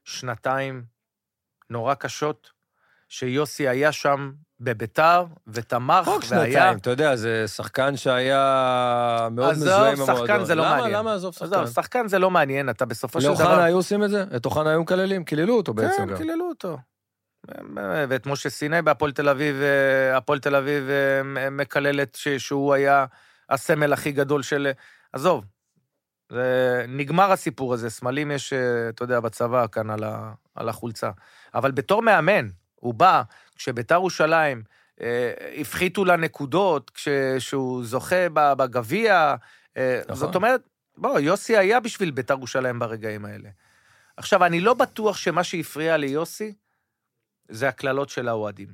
Speaker 4: שנתיים נורא קשות, שיוסי היה שם בביתר ותמך והיה...
Speaker 3: שנתיים, אתה יודע, זה שחקן שהיה מאוד
Speaker 4: עזוב,
Speaker 3: מזוהה עם
Speaker 4: שחקן
Speaker 3: המועדון.
Speaker 4: זה לא
Speaker 3: למה-
Speaker 4: מעניין.
Speaker 3: למה עזוב
Speaker 4: עזוב,
Speaker 3: שחקן?
Speaker 4: שחקן זה לא מעניין, אתה בסופו של דבר...
Speaker 3: לאוחנה היו עושים את זה? את אוחנה היו מקללים? קיללו אותו בעצם
Speaker 4: כן. קיללו אותו. ואת משה סיני בהפועל תל אביב, אה, הפועל תל אביב אה, מקללת שהוא היה הסמל הכי גדול של... עזוב, זה נגמר הסיפור הזה, סמלים יש, אה, אתה יודע, בצבא כאן על, ה, על החולצה. אבל בתור מאמן, הוא בא, כשביתר ירושלים אה, הפחיתו לה נקודות, כשהוא זוכה בגביע, אה,
Speaker 3: נכון.
Speaker 4: זאת אומרת, בוא, יוסי היה בשביל ביתר ירושלים ברגעים האלה. עכשיו, אני לא בטוח שמה שהפריע ליוסי זה הקללות של האוהדים.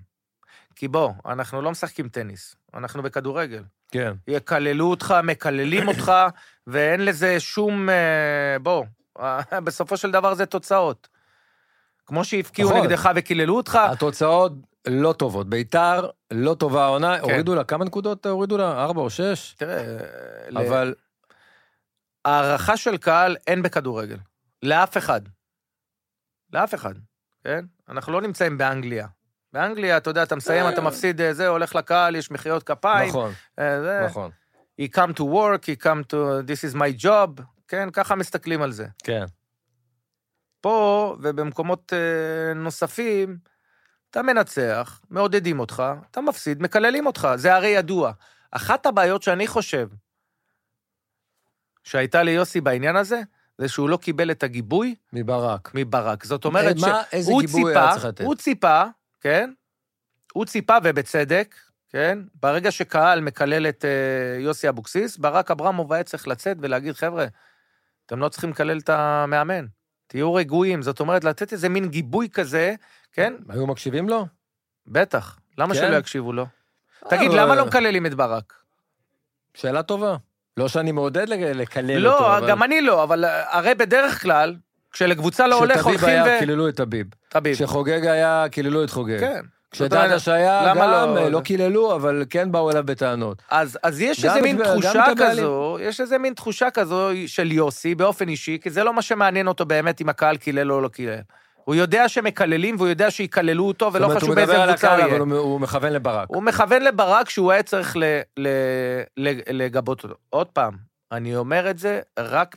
Speaker 4: כי בוא, אנחנו לא משחקים טניס, אנחנו בכדורגל.
Speaker 3: כן.
Speaker 4: יקללו אותך, מקללים אותך, ואין לזה שום... אה, בוא, אה, בסופו של דבר זה תוצאות. כמו שהפקיעו
Speaker 3: נכון.
Speaker 4: נגדך וקיללו אותך,
Speaker 3: התוצאות לא טובות. ביתר לא טובה העונה,
Speaker 4: כן.
Speaker 3: הורידו לה, כמה נקודות הורידו לה? ארבע או שש?
Speaker 4: תראה,
Speaker 3: אבל
Speaker 4: הערכה של קהל אין בכדורגל. לאף אחד. לאף אחד, כן? אנחנו לא נמצאים באנגליה. באנגליה, אתה יודע, אתה מסיים, אתה מפסיד אה, זה, הולך לקהל, יש מחיאות כפיים.
Speaker 3: נכון,
Speaker 4: אה, זה,
Speaker 3: נכון.
Speaker 4: he come to work, he come to, this is my job, כן? ככה מסתכלים על זה.
Speaker 3: כן.
Speaker 4: פה ובמקומות אה, נוספים, אתה מנצח, מעודדים אותך, אתה מפסיד, מקללים אותך, זה הרי ידוע. אחת הבעיות שאני חושב שהייתה ליוסי בעניין הזה, זה שהוא לא קיבל את הגיבוי
Speaker 3: מברק.
Speaker 4: מברק. זאת אומרת
Speaker 3: אה, מה-
Speaker 4: שהוא ציפה? הוא ציפה, כן? הוא ציפה, ובצדק, כן? ברגע שקהל מקלל את אה, יוסי אבוקסיס, ברק אברמוב היה צריך לצאת ולהגיד, חבר'ה, אתם לא צריכים לקלל את המאמן. תהיו רגועים. זאת אומרת, לתת איזה מין גיבוי כזה, כן?
Speaker 3: היו מקשיבים לו?
Speaker 4: בטח. למה
Speaker 3: כן?
Speaker 4: שלא יקשיבו לו? תגיד,
Speaker 3: אבל-
Speaker 4: למה לא מקללים את ברק?
Speaker 3: שאלה טובה. לא שאני מעודד לק- לקלל אותו,
Speaker 4: לא,
Speaker 3: אבל...
Speaker 4: גם אני לא, אבל אה, הרי בדרך כלל, כשלקבוצה לא הולך,
Speaker 3: כשטביב
Speaker 4: הולכים
Speaker 3: היה,
Speaker 4: ו...
Speaker 3: קיללו את טביב.
Speaker 4: טביב.
Speaker 3: כשחוגג היה, קיללו את חוגג.
Speaker 4: כן. זאת אומרת,
Speaker 3: כשדדש היה,
Speaker 4: למה
Speaker 3: גם
Speaker 4: לא-
Speaker 3: לא... לא קיללו, אבל כן באו אליו בטענות.
Speaker 4: אז, אז יש איזה מין תחושה. כזו, יש איזה מין תחושה כזו של יוסי באופן אישי, כי זה לא מה שמעניין אותו באמת אם הקהל קילל או לא קילל. הוא יודע שמקללים והוא יודע שיקללו אותו, ולא חשוב באיזה קבוצה הוא יהיה.
Speaker 3: אבל הוא- מכוון לברק.
Speaker 4: הוא מכוון לברק שהוא היה צריך ל, ל, ל, לגבות אותו. עוד פעם, אני אומר את זה רק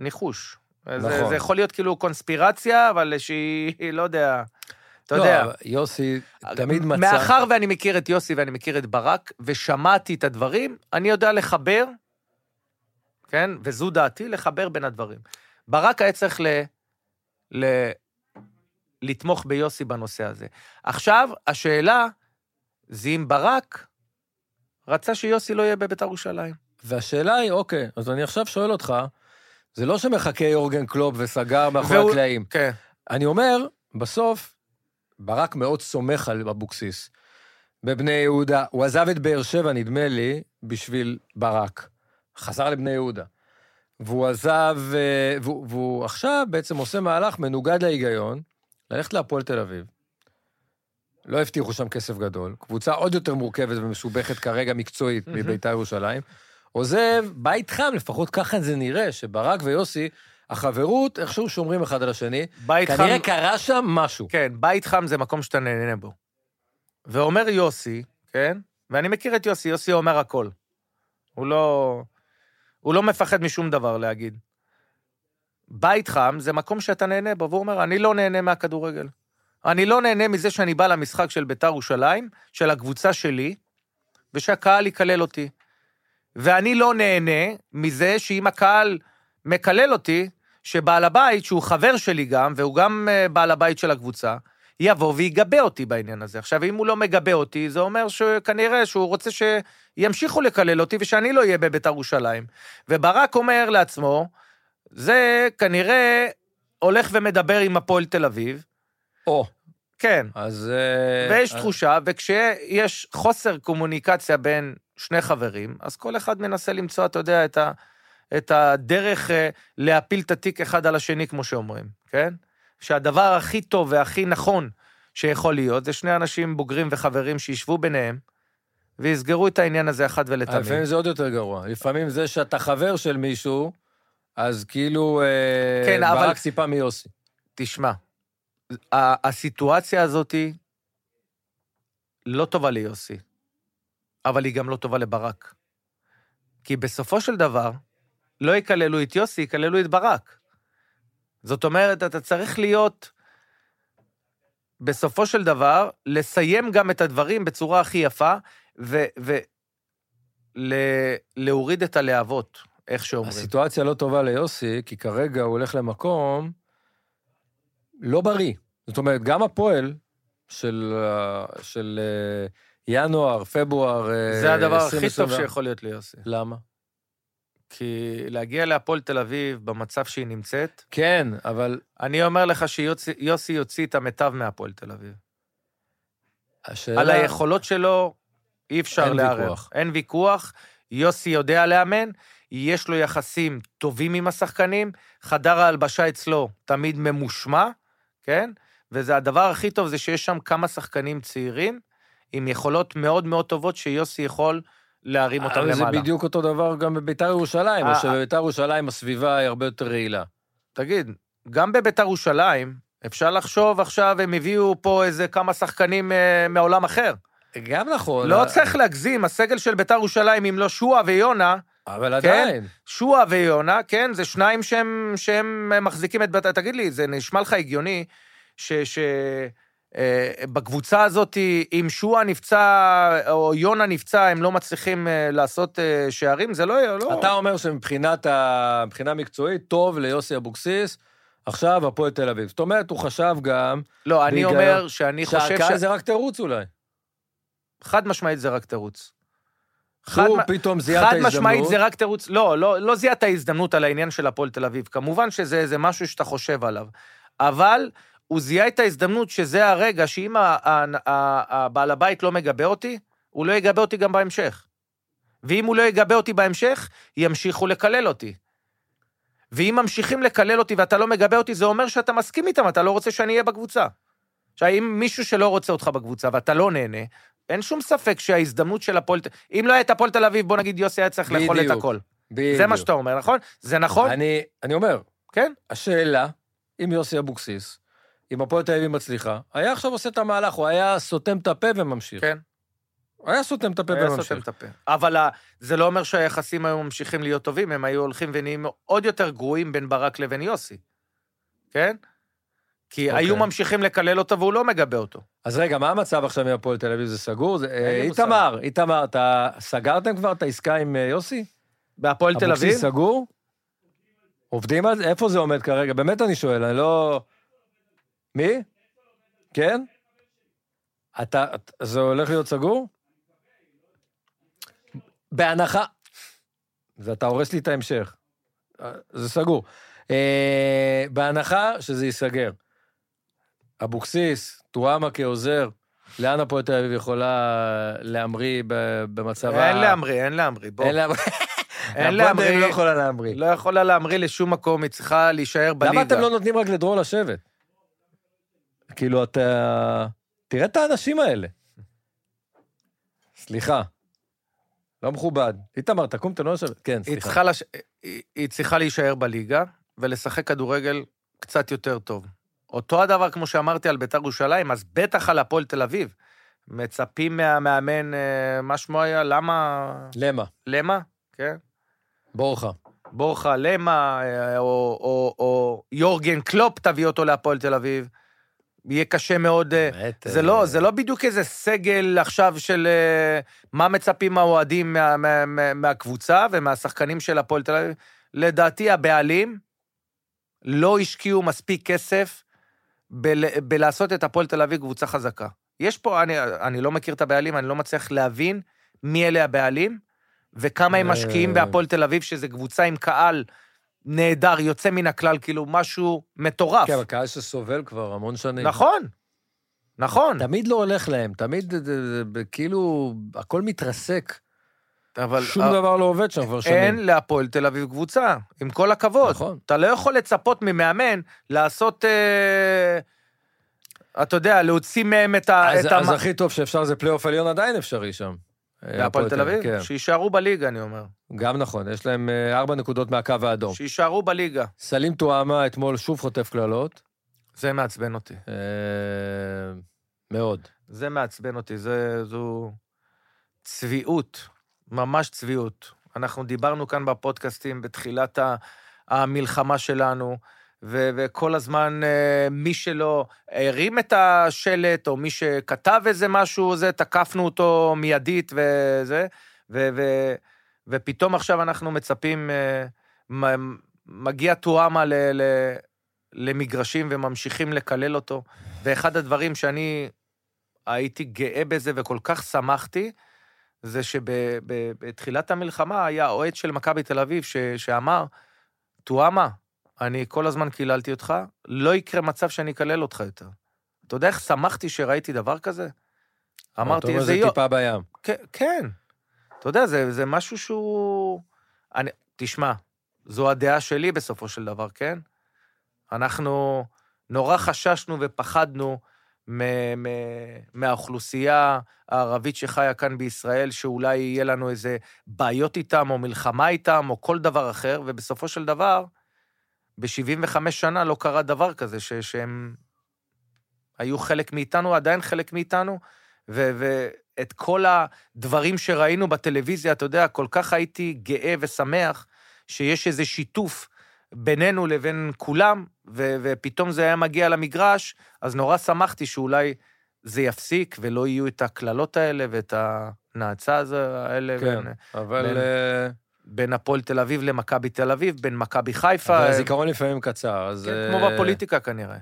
Speaker 4: מניחוש. זה,
Speaker 3: נכון.
Speaker 4: זה יכול להיות כאילו קונספירציה, אבל שהיא, לא יודע, אתה
Speaker 3: לא,
Speaker 4: יודע.
Speaker 3: יוסי תמיד מצא...
Speaker 4: מאחר ואני מכיר את יוסי ואני מכיר את ברק, ושמעתי את הדברים, אני יודע לחבר, כן, וזו דעתי, לחבר בין הדברים. ברק היה צריך ל... ל... לתמוך ביוסי בנושא הזה. עכשיו, השאלה זה אם ברק רצה שיוסי לא יהיה בבית"ר ירושלים.
Speaker 3: והשאלה היא, אוקיי, אז אני עכשיו שואל אותך, זה לא שמחכה יורגן קלופ וסגר מאחורי
Speaker 4: והוא-
Speaker 3: הקלעים.
Speaker 4: כן.
Speaker 3: אני אומר, בסוף, ברק מאוד סומך על אבוקסיס. בבני יהודה, הוא עזב את באר שבע, נדמה לי, בשביל ברק. חזר לבני יהודה. והוא עזב, אה, והוא, והוא עכשיו בעצם עושה מהלך מנוגד להיגיון, ללכת להפועל תל אביב. לא הבטיחו שם כסף גדול, קבוצה עוד יותר מורכבת ומשובכת כרגע מקצועית. מביתר ירושלים. עוזב בית חם, לפחות ככה זה נראה, שברק ויוסי, החברות, איכשהו שומרים אחד על השני.
Speaker 4: בית חם...
Speaker 3: כנראה קרה שם משהו.
Speaker 4: כן, בית חם זה מקום שאתה נהנה בו. ואומר יוסי, כן? ואני מכיר את יוסי, יוסי אומר הכל. הוא לא... הוא לא מפחד משום דבר להגיד. בית חם זה מקום שאתה נהנה בו, והוא אומר, אני לא נהנה מהכדורגל. אני לא נהנה מזה שאני בא למשחק של ביתר ירושלים, של הקבוצה שלי, ושהקהל יקלל אותי. ואני לא נהנה מזה שאם הקהל מקלל אותי, שבעל הבית, שהוא חבר שלי גם, והוא גם אה, בעל הבית של הקבוצה, יבוא ויגבה אותי בעניין הזה. עכשיו, אם הוא לא מגבה אותי, זה אומר שכנראה שהוא רוצה שימשיכו לקלל אותי ושאני לא אהיה בביתר ירושלים. וברק אומר לעצמו, זה כנראה הולך ומדבר עם הפועל תל אביב.
Speaker 3: או,
Speaker 4: כן,
Speaker 3: אז... אה,
Speaker 4: ויש
Speaker 3: אז-
Speaker 4: תחושה, וכשיש חוסר קומוניקציה בין שני חברים, אז כל אחד מנסה למצוא, אתה יודע, את, ה, את הדרך אה, להפיל את התיק אחד על השני, כמו שאומרים, כן? שהדבר הכי טוב והכי נכון שיכול להיות, זה שני אנשים בוגרים וחברים שישבו ביניהם, ויסגרו את העניין הזה אחת ולתמיד.
Speaker 3: לפעמים זה עוד יותר גרוע. לפעמים זה שאתה חבר של מישהו, אז כאילו אה,
Speaker 4: כן, אבל-
Speaker 3: ברק ציפה מיוסי.
Speaker 4: תשמע, הסיטואציה הזאתי לא טובה ליוסי, אבל היא גם לא טובה לברק. כי בסופו של דבר, לא יקללו את יוסי, יקללו את ברק. זאת אומרת, אתה צריך להיות, בסופו של דבר, לסיים גם את הדברים בצורה הכי יפה, ו... ו ל- את הלהבות, איך שאומרים.
Speaker 3: הסיטואציה לא טובה ליוסי, כי כרגע הוא הולך למקום לא בריא. זאת אומרת, גם הפועל של, של אה, ינואר, פברואר, אה,
Speaker 4: זה הדבר הכי טוב
Speaker 3: 2024.
Speaker 4: שיכול להיות ליוסי.
Speaker 3: למה?
Speaker 4: כי להגיע להפועל תל אביב במצב שהיא נמצאת,
Speaker 3: כן, אבל
Speaker 4: אני אומר לך שיוסי יוציא את המיטב מהפועל תל אביב.
Speaker 3: השאלה...
Speaker 4: על היכולות שלו אי אפשר
Speaker 3: אין
Speaker 4: לערער.
Speaker 3: ויכוח.
Speaker 4: אין ויכוח. יוסי יודע לאמן, יש לו יחסים טובים עם השחקנים, חדר ההלבשה אצלו תמיד ממושמע, כן? וזה הדבר הכי טוב, זה שיש שם כמה שחקנים צעירים, עם יכולות מאוד מאוד טובות, שיוסי יכול להרים אותם
Speaker 3: אבל זה
Speaker 4: למעלה.
Speaker 3: בדיוק אותו דבר גם בביתר ירושלים, או
Speaker 4: אה,
Speaker 3: שבביתר ירושלים הסביבה היא הרבה יותר רעילה.
Speaker 4: תגיד, גם בביתר ירושלים, אפשר לחשוב עכשיו, הם הביאו פה איזה כמה שחקנים אה, מעולם אחר.
Speaker 3: גם נכון.
Speaker 4: לא
Speaker 3: אה,
Speaker 4: צריך להגזים, הסגל של ביתר ירושלים, אם לא שועה ויונה,
Speaker 3: אבל עדיין.
Speaker 4: שועה ויונה, כן, זה שניים שהם, שהם מחזיקים את ביתר. תגיד לי, זה נשמע לך הגיוני ש... ש... אה, בקבוצה הזאת, אם שועה נפצע או יונה נפצע, הם לא מצליחים אה, לעשות אה, שערים? זה לא... לא...
Speaker 3: אתה אומר שמבחינת ה... מקצועית, טוב ליוסי אבוקסיס, עכשיו הפועל תל אביב. זאת אומרת, הוא חשב גם
Speaker 4: לא, אני
Speaker 3: בהיגיון,
Speaker 4: אומר שאני חושב
Speaker 3: שהקהל
Speaker 4: ש...
Speaker 3: זה רק תירוץ אולי.
Speaker 4: חד משמעית זה רק תירוץ. חד
Speaker 3: הוא
Speaker 4: מ-
Speaker 3: פתאום זיהה את
Speaker 4: חד
Speaker 3: ההזדמנות.
Speaker 4: משמעית זה רק תירוץ. לא, לא, לא זיהה את ההזדמנות על העניין של הפועל תל אביב. כמובן שזה משהו שאתה חושב עליו. אבל הוא זיהה את ההזדמנות שזה הרגע שאם הבעל הבית לא מגבה אותי, הוא לא יגבה אותי גם בהמשך. ואם הוא לא יגבה אותי בהמשך, ימשיכו לקלל אותי. ואם ממשיכים לקלל אותי ואתה לא מגבה אותי, זה אומר שאתה מסכים איתם, אתה לא רוצה שאני אהיה בקבוצה. עכשיו, אם מישהו שלא רוצה אותך בקבוצה ואתה לא נהנה, אין שום ספק שההזדמנות של הפועל... אם לא היה את הפועל תל אביב, בוא נגיד יוסי היה צריך לאכול את. הכל.
Speaker 3: בדיוק.
Speaker 4: זה מה שאתה אומר, נכון? זה נכון?
Speaker 3: אני, אני אומר,
Speaker 4: כן.
Speaker 3: השאלה, אם יוסי אבוקסיס, אם הפועל תל אביב מצליחה, היה עכשיו עושה את המהלך, הוא היה סותם את הפה וממשיך.
Speaker 4: כן.
Speaker 3: היה סותם את הפה
Speaker 4: היה סותם
Speaker 3: וממשיך.
Speaker 4: את הפה. אבל זה לא אומר שהיחסים היו ממשיכים להיות טובים, הם היו הולכים ונהיים עוד יותר גרועים בין ברק לבין יוסי. כן? כי
Speaker 3: אוקיי.
Speaker 4: היו ממשיכים לקלל אותו והוא לא מגבה אותו.
Speaker 3: אז רגע, מה המצב עכשיו עם הפועל תל אביב? זה סגור? זה, אה. איתמר, איתמר, אתה סגרתם כבר את העסקה עם אה, יוסי?
Speaker 4: בהפועל תל אביב?
Speaker 3: אבוקסיס סגור? עובדים על זה? איפה זה עומד כרגע? באמת אני שואל, אני לא... מי? כן? אתה, זה הולך להיות סגור? בהנחה... ואתה הורס לי את ההמשך. זה סגור. אה, בהנחה שזה ייסגר. אבוקסיס, טועמה כעוזר, לאן הפועל תל אביב יכולה להמריא במצבה?
Speaker 4: אין להמריא, אין להמריא, בוא.
Speaker 3: אין להמריא.
Speaker 4: אין להמריא.
Speaker 3: לא יכולה להמריא.
Speaker 4: לא יכולה להמריא לשום מקום, היא צריכה להישאר בליגה.
Speaker 3: למה אתם לא נותנים רק לדרור לשבת? כאילו, אתה... תראה את האנשים האלה. סליחה. לא מכובד. איתמר, תקום, תן לו לשבת. כן,
Speaker 4: היא
Speaker 3: סליחה.
Speaker 4: צריכה, לש... היא, היא צריכה להישאר בליגה ולשחק כדורגל קצת יותר טוב. אותו הדבר כמו שאמרתי על בית"ר ירושלים, אז בטח על הפועל תל אביב. מצפים מהמאמן, אה, מה שמו היה? למה?
Speaker 3: למה?
Speaker 4: למה? כן.
Speaker 3: בורחה.
Speaker 4: בורחה למה, אה, או, או, או יורגן קלופ, תביא אותו להפועל תל אביב. יהיה קשה מאוד. אה,
Speaker 3: באמת,
Speaker 4: זה
Speaker 3: אה,
Speaker 4: לא, זה לא בדיוק איזה סגל עכשיו של אה, מה מצפים האוהדים מה, מה, מה, מהקבוצה ומהשחקנים של הפועל תל אביב. לדעתי הבעלים לא השקיעו מספיק כסף בל, בלעשות את הפועל תל אביב קבוצה חזקה. יש פה, אני, אני לא מכיר את הבעלים, אני לא מצליח להבין מי אלה הבעלים וכמה הם
Speaker 3: אה.
Speaker 4: משקיעים בהפועל תל אביב, שזה קבוצה עם קהל נהדר, יוצא מן הכלל, כאילו משהו מטורף.
Speaker 3: כן, אבל קהל שסובל כבר המון שנים.
Speaker 4: נכון, נכון.
Speaker 3: תמיד לא הולך להם, תמיד זה- זה- זה- כאילו, הכל מתרסק.
Speaker 4: אבל
Speaker 3: שום
Speaker 4: אה,
Speaker 3: דבר לא עובד שם כבר שנים.
Speaker 4: אין להפועל תל אביב קבוצה, עם כל הכבוד.
Speaker 3: נכון.
Speaker 4: אתה לא יכול לצפות ממאמן לעשות, אה, אתה יודע, להוציא מהם את ה...
Speaker 3: אז,
Speaker 4: את
Speaker 3: אז
Speaker 4: המ-
Speaker 3: הכי טוב שאפשר זה פלייאוף עליון עדיין אפשרי שם. אה,
Speaker 4: בהפועל תל אביב?
Speaker 3: כן,
Speaker 4: שיישארו בליגה, אני אומר.
Speaker 3: גם נכון, יש להם אה, ארבע נקודות מהקו האדום.
Speaker 4: שיישארו בליגה.
Speaker 3: סלים טועמה אתמול שוב חוטף קללות.
Speaker 4: זה מעצבן אותי.
Speaker 3: אה, מאוד.
Speaker 4: זה מעצבן אותי, זה, זו צביעות, ממש צביעות. אנחנו דיברנו כאן בפודקאסטים בתחילת המלחמה שלנו, ו- וכל הזמן אה, מי שלא הרים את השלט, או מי שכתב איזה משהו, זה, תקפנו אותו מיידית וזה, ו- ו- ופתאום עכשיו אנחנו מצפים, אה, מגיע טועמה ל- ל- למגרשים וממשיכים לקלל אותו, ואחד הדברים שאני הייתי גאה בזה וכל כך שמחתי, זה שבתחילת המלחמה היה אוהד של מכבי תל אביב ש, שאמר, טועמה, אני כל הזמן קיללתי אותך, לא יקרה מצב שאני אקלל אותך יותר. אתה יודע איך שמחתי שראיתי דבר כזה? אמרתי,
Speaker 3: איזה
Speaker 4: איזה
Speaker 3: זה
Speaker 4: יופי.
Speaker 3: טיפה בים.
Speaker 4: כן. אתה יודע, זה, זה משהו שהוא... אני, תשמע, זו הדעה שלי בסופו של דבר, כן? אנחנו נורא חששנו ופחדנו מ- מ- מהאוכלוסייה הערבית שחיה כאן בישראל, שאולי יהיה לנו איזה בעיות איתם, או מלחמה איתם, או כל דבר אחר, ובסופו של דבר, ב-75 שנה לא קרה דבר כזה, ש- שהם היו חלק מאיתנו, עדיין חלק מאיתנו, ו- ואת כל הדברים שראינו בטלוויזיה, אתה יודע, כל כך הייתי גאה ושמח שיש איזה שיתוף בינינו לבין כולם, ו- ופתאום זה היה מגיע למגרש, אז נורא שמחתי שאולי זה יפסיק ולא יהיו את הקללות האלה ואת הנאצה האלה
Speaker 3: כן,
Speaker 4: בין,
Speaker 3: אבל
Speaker 4: בין-
Speaker 3: אה,
Speaker 4: בין הפועל תל אביב למכבי תל אביב, בין מכבי חיפה.
Speaker 3: אבל הזיכרון לפעמים קצר, אז...
Speaker 4: כן,
Speaker 3: אה,
Speaker 4: כמו בפוליטיקה כנראה.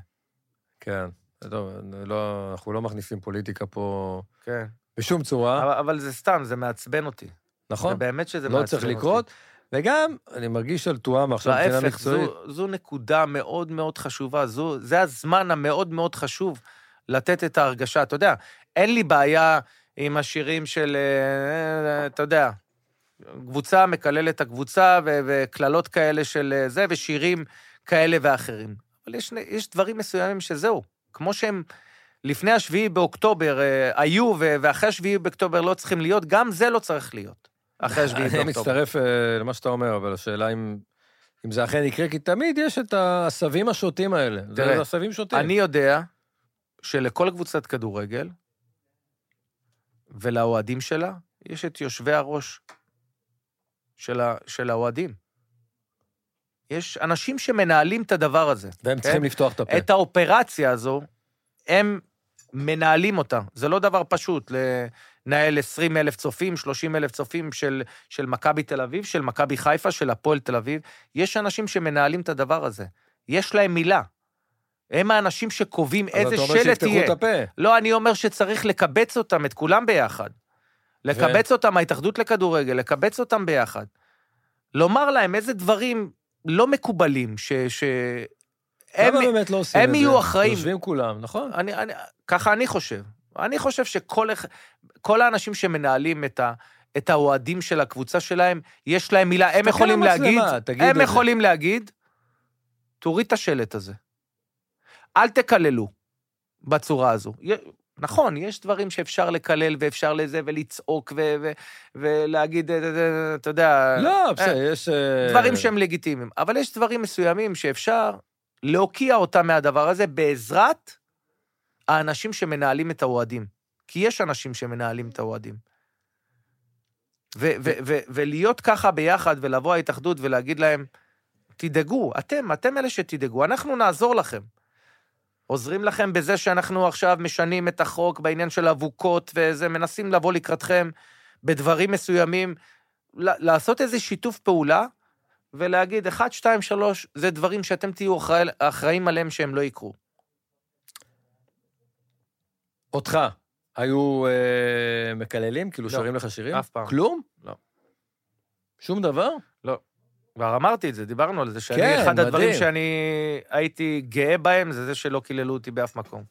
Speaker 3: כן. טוב, לא, אנחנו לא מכניסים פוליטיקה פה
Speaker 4: כן.
Speaker 3: בשום צורה,
Speaker 4: אבל, אבל זה סתם, זה מעצבן אותי.
Speaker 3: נכון?
Speaker 4: זה באמת שזה
Speaker 3: לא
Speaker 4: מעצבן
Speaker 3: צריך
Speaker 4: אותי.
Speaker 3: לקרות. וגם, אני מרגיש על תואם עכשיו מבחינה
Speaker 4: להפך,
Speaker 3: מקצועית.
Speaker 4: זו, זו נקודה מאוד מאוד חשובה. זו, זה הזמן המאוד מאוד חשוב לתת את ההרגשה. אתה יודע, אין לי בעיה עם השירים של, אה, אתה יודע, קבוצה מקללת את הקבוצה, וקללות כאלה של אה, זה, ושירים כאלה ואחרים. אבל יש, יש דברים מסוימים שזהו, כמו שהם לפני השביעי באוקטובר אה, היו, ואחרי השביעי באוקטובר לא צריכים להיות, גם זה לא צריך להיות. אחרי השביעי
Speaker 3: אני
Speaker 4: באוקטובר.
Speaker 3: מצטרף אה, למה שאתה אומר, אבל השאלה אם... אם זה אכן יקרה, כי תמיד יש את העשבים השוטים האלה.
Speaker 4: תראה,
Speaker 3: זה עשבים שוטים.
Speaker 4: אני יודע שלכל קבוצת כדורגל ולאוהדים שלה, יש את יושבי הראש של, של האוהדים. יש אנשים שמנהלים את הדבר הזה.
Speaker 3: והם
Speaker 4: כן?
Speaker 3: צריכים לפתוח את הפה.
Speaker 4: את האופרציה הזו, הם מנהלים אותה. זה לא דבר פשוט לנהל 20 אלף צופים, 30 אלף צופים של, של מכבי תל אביב, של מכבי חיפה, של הפועל תל אביב. יש אנשים שמנהלים את הדבר הזה. יש להם מילה. הם האנשים שקובעים איזה
Speaker 3: אבל אתה אומר
Speaker 4: שלט
Speaker 3: שיפתחו
Speaker 4: יהיה.
Speaker 3: את הפה.
Speaker 4: לא, אני אומר שצריך לקבץ אותם, את כולם ביחד. לקבץ אותם, ההתאחדות לכדורגל, לקבץ אותם ביחד. לומר להם איזה דברים לא מקובלים, ש... ש... הם,
Speaker 3: באמת לא עושים
Speaker 4: הם? יהיו אחראים.
Speaker 3: יושבים כולם, נכון?
Speaker 4: אני, אני, ככה אני חושב. אני חושב שכל האנשים שמנהלים את, ה, את האוהדים של הקבוצה שלהם, יש להם מילה, הם יכולים להגיד, הם. יכולים להגיד, תוריד את השלט הזה. אל תקללו בצורה הזו. נכון, יש דברים שאפשר לקלל ואפשר לזה, ולצעוק ו- ו- ולהגיד, אה, אה, אה, אתה יודע...
Speaker 3: לא, בסדר, יש...
Speaker 4: דברים שהם לגיטימיים. אבל יש דברים מסוימים שאפשר להוקיע אותם מהדבר הזה בעזרת האנשים שמנהלים את האוהדים. כי יש אנשים שמנהלים את האוהדים. ו- ו- ו- ולהיות ככה ביחד ולבוא ההתאחדות ולהגיד להם, תדאגו, אתם, אתם אלה שתדאגו, אנחנו נעזור לכם. עוזרים לכם בזה שאנחנו עכשיו משנים את החוק בעניין של אבוקות וזה, מנסים לבוא לקראתכם בדברים מסוימים, לעשות איזה שיתוף פעולה ולהגיד, אחד, שתיים, שלוש, זה דברים שאתם תהיו אחראי, אחראים עליהם שהם לא יקרו.
Speaker 3: אותך, היו אה, מקללים? כאילו
Speaker 4: לא,
Speaker 3: שרים לך שירים?
Speaker 4: אף פעם.
Speaker 3: כלום?
Speaker 4: לא.
Speaker 3: שום דבר?
Speaker 4: כבר אמרתי את זה, דיברנו על זה, שאני,
Speaker 3: כן,
Speaker 4: אחד הדברים
Speaker 3: מדהים.
Speaker 4: שאני הייתי גאה בהם, זה זה שלא קיללו אותי באף מקום.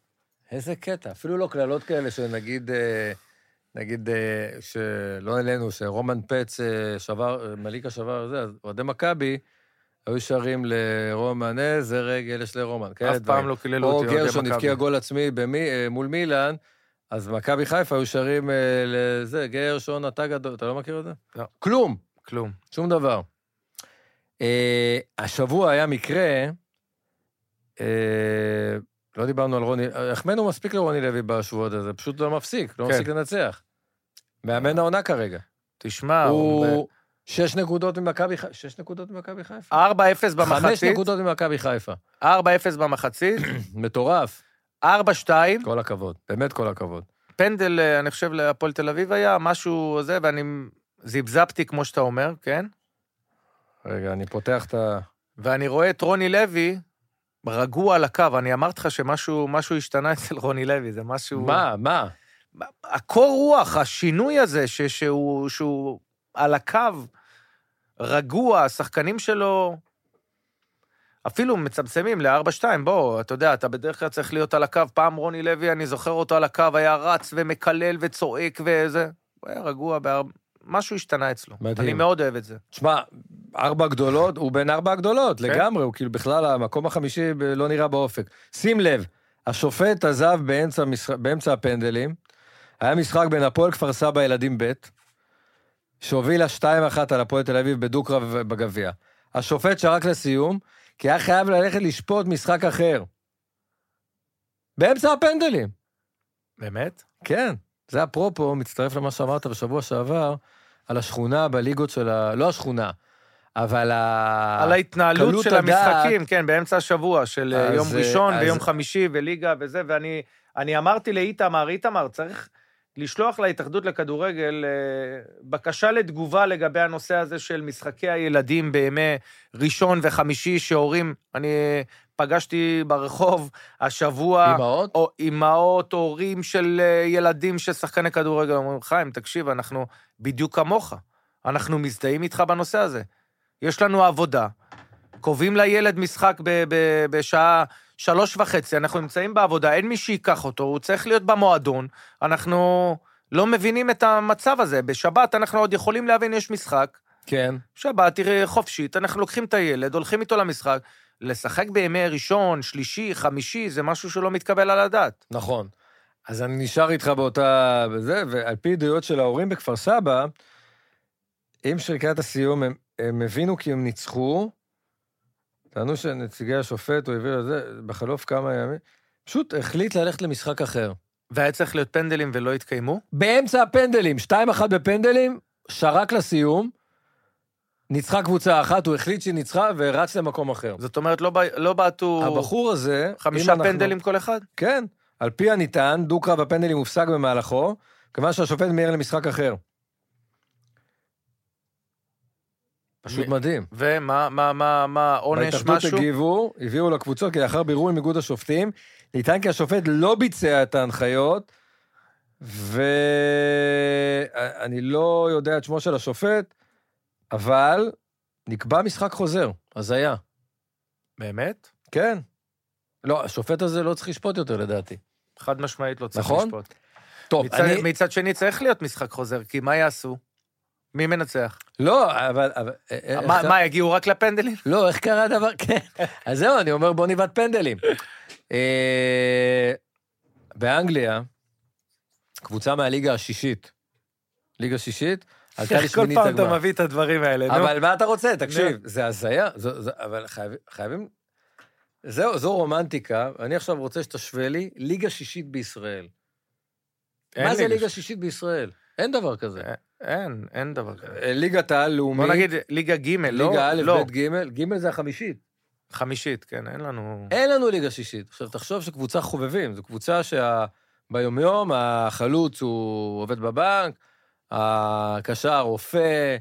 Speaker 3: איזה קטע, אפילו לא קללות כאלה שנגיד, אה, נגיד, אה, שלא אלינו, שרומן פץ אה, שבר, מליקה שבר, זה, אז אוהדי מכבי היו שרים לרומן, איזה רגל יש לרומן, כאלה
Speaker 4: אף
Speaker 3: דברים.
Speaker 4: פעם לא קיללו
Speaker 3: או
Speaker 4: אותי, אוהדי
Speaker 3: גרשון
Speaker 4: מכבי.
Speaker 3: הבקיע גול עצמי במי, מול מילאן, אז מכבי חיפה היו שרים לזה, גרשון, אתה גדול, אתה לא מכיר את זה?
Speaker 4: לא.
Speaker 3: כלום,
Speaker 4: כלום.
Speaker 3: שום דבר. אה, השבוע היה מקרה, אה, לא דיברנו על רוני, החמאנו מספיק לרוני לוי בשבועות הזה, פשוט לא מפסיק, לא
Speaker 4: כן.
Speaker 3: מפסיק לנצח. מאמן העונה כרגע.
Speaker 4: תשמע, הוא...
Speaker 3: הוא שש נקודות ממכבי חיפה, שש נקודות ממכבי חיפה?
Speaker 4: 4-0
Speaker 3: חמש
Speaker 4: במחצית,
Speaker 3: נקודות ממכבי חיפה.
Speaker 4: 4-0 במחצית,
Speaker 3: מטורף.
Speaker 4: 4-2,
Speaker 3: כל הכבוד, באמת כל הכבוד.
Speaker 4: פנדל, אה, אני חושב, להפועל תל אביב היה, משהו זה, ואני זיבזבתי, כמו שאתה אומר, כן?
Speaker 3: רגע, אני פותח את ה...
Speaker 4: ואני רואה את רוני לוי רגוע על הקו. אני אמרתי לך שמשהו משהו השתנה אצל רוני לוי, זה משהו...
Speaker 3: מה, מה?
Speaker 4: הקור רוח, השינוי הזה, ש, שהוא, שהוא על הקו, רגוע, השחקנים שלו אפילו מצמצמים ל-4-2, בוא, אתה יודע, אתה בדרך כלל צריך להיות על הקו. פעם רוני לוי, אני זוכר אותו על הקו, היה רץ ומקלל וצועק וזה. הוא היה רגוע, באר... משהו השתנה אצלו.
Speaker 3: מדהים.
Speaker 4: אני מאוד אוהב את זה.
Speaker 3: תשמע, ארבע גדולות, הוא בין ארבע הגדולות,
Speaker 4: כן.
Speaker 3: לגמרי, הוא כאילו בכלל המקום החמישי לא נראה באופק. שים לב, השופט עזב באמצע, באמצע הפנדלים, היה משחק בין הפועל כפר סבא ילדים ב', שהובילה 2-1 על הפועל תל אביב בדו-קרב בגביע. השופט שרק לסיום, כי היה חייב ללכת לשפוט משחק אחר. באמצע הפנדלים.
Speaker 4: באמת?
Speaker 3: כן, זה אפרופו, מצטרף למה שאמרת בשבוע שעבר, על השכונה בליגות של ה... לא השכונה, אבל ה...
Speaker 4: על ההתנהלות של
Speaker 3: הדעת.
Speaker 4: המשחקים, כן, באמצע השבוע, של אה,
Speaker 3: אז,
Speaker 4: יום ראשון
Speaker 3: אז-
Speaker 4: ויום חמישי וליגה וזה, ואני אני אמרתי לאיתמר, איתמר, צריך לשלוח להתאחדות לכדורגל אה, בקשה לתגובה לגבי הנושא הזה של משחקי הילדים בימי ראשון וחמישי, שהורים, אני פגשתי ברחוב השבוע...
Speaker 3: אמהות?
Speaker 4: או אימהות, הורים של אה, ילדים של שחקני כדורגל, אומרים, חיים, תקשיב, אנחנו בדיוק כמוך. אנחנו מזדהים איתך בנושא הזה. יש לנו עבודה, קובעים לילד משחק ב- ב- בשעה שלוש וחצי, אנחנו נמצאים בעבודה, אין מי שייקח אותו, הוא צריך להיות במועדון, אנחנו לא מבינים את המצב הזה. בשבת אנחנו עוד יכולים להבין, יש משחק,
Speaker 3: כן.
Speaker 4: שבת תראה חופשית, אנחנו לוקחים את הילד, הולכים איתו למשחק. לשחק בימי ראשון, שלישי, חמישי, זה משהו שלא מתקבל על הדעת.
Speaker 3: נכון. אז אני נשאר איתך באותה... בזה, ועל פי עדויות של ההורים בכפר סבא, עם שריקת הסיום, הם, הם הבינו כי הם ניצחו, טענו שנציגי השופט, הוא הביא לזה, בחלוף כמה ימים, פשוט החליט ללכת למשחק אחר.
Speaker 4: והיה צריך להיות פנדלים ולא התקיימו?
Speaker 3: באמצע הפנדלים, 2-1 בפנדלים, שרק לסיום, ניצחה קבוצה אחת, הוא החליט שהיא ניצחה ורץ למקום אחר.
Speaker 4: זאת אומרת, לא, לא בעטו
Speaker 3: הבחור הזה,
Speaker 4: חמישה
Speaker 3: אם אנחנו-
Speaker 4: פנדלים כל אחד?
Speaker 3: כן, על פי הנטען, דו-קרב הפנדלים הופסק במהלכו, כיוון שהשופט מיהר למשחק אחר. פשוט
Speaker 4: מ-
Speaker 3: מדהים.
Speaker 4: ומה, מה, מה, מה, עונש,
Speaker 3: בהתאחדות
Speaker 4: משהו?
Speaker 3: הגיבו, הביאו לקבוצות, כי לאחר בירור עם איגוד השופטים, נטען כי השופט לא ביצע את ההנחיות, ואני לא יודע את שמו של השופט, אבל נקבע משחק חוזר, הזיה.
Speaker 4: באמת?
Speaker 3: כן. לא, השופט הזה לא צריך לשפוט יותר, לדעתי.
Speaker 4: חד משמעית לא צריך
Speaker 3: נכון?
Speaker 4: לשפוט.
Speaker 3: טוב,
Speaker 4: מצד,
Speaker 3: אני...
Speaker 4: מצד שני, צריך להיות משחק חוזר, כי מה יעשו? מי מנצח?
Speaker 3: לא, אבל... אבל איך
Speaker 4: מה,
Speaker 3: קרה-
Speaker 4: מה, יגיעו רק לפנדלים?
Speaker 3: לא, איך קרה הדבר? כן. אז זהו, אני אומר, בוא נבעט פנדלים. אה, באנגליה, קבוצה מהליגה השישית, ליגה שישית, עלתה
Speaker 4: איך כל
Speaker 3: לשמינית
Speaker 4: פעם אתה
Speaker 3: הגמר.
Speaker 4: מביא את הדברים האלה, נו.
Speaker 3: אבל מה אתה רוצה? תקשיב, זה הזיה, אבל חייב- חייבים... זהו, זו רומנטיקה, אני עכשיו רוצה שתשווה לי ליגה שישית בישראל. מה זה
Speaker 4: ליגה
Speaker 3: שישית בישראל? אין דבר כזה.
Speaker 4: אין, אין דבר כזה.
Speaker 3: אה, ליגת העל לאומית,
Speaker 4: בוא נגיד, ליגה ג', לא?
Speaker 3: ליגה א',
Speaker 4: לא,
Speaker 3: ב', ג', ג' זה החמישית.
Speaker 4: חמישית, כן, אין לנו...
Speaker 3: אין לנו ליגה שישית. עכשיו, תחשוב שקבוצה חובבים, זו קבוצה שביומיום החלוץ הוא עובד בבנק, הקשר רופא,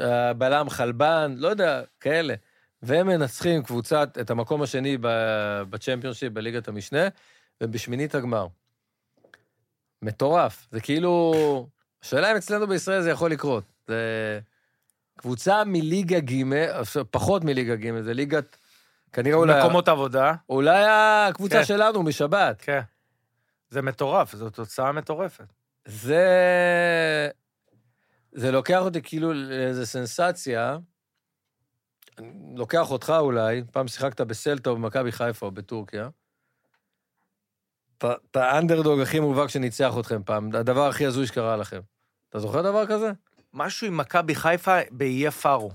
Speaker 3: הבלם חלבן, לא יודע, כאלה. והם מנצחים קבוצת, את המקום השני בצ'מפיונשיפ, בליגת המשנה, ובשמינית הגמר. מטורף. זה כאילו... השאלה אם אצלנו בישראל זה יכול לקרות. זה קבוצה מליגה ג', פחות מליגה ג', זה ליגת... כנראה אולי...
Speaker 4: מקומות עבודה,
Speaker 3: אולי הקבוצה
Speaker 4: כן.
Speaker 3: שלנו משבת.
Speaker 4: כן. זה מטורף, זו תוצאה מטורפת.
Speaker 3: זה... זה לוקח אותי כאילו לאיזה סנסציה. לוקח אותך אולי, פעם שיחקת בסלטה או במכבי חיפה או בטורקיה. אתה האנדרדוג הכי מובהק שניצח אתכם פעם, הדבר הכי הזוי שקרה לכם. אתה זוכר דבר כזה?
Speaker 4: משהו עם מכבי חיפה באיי פארו.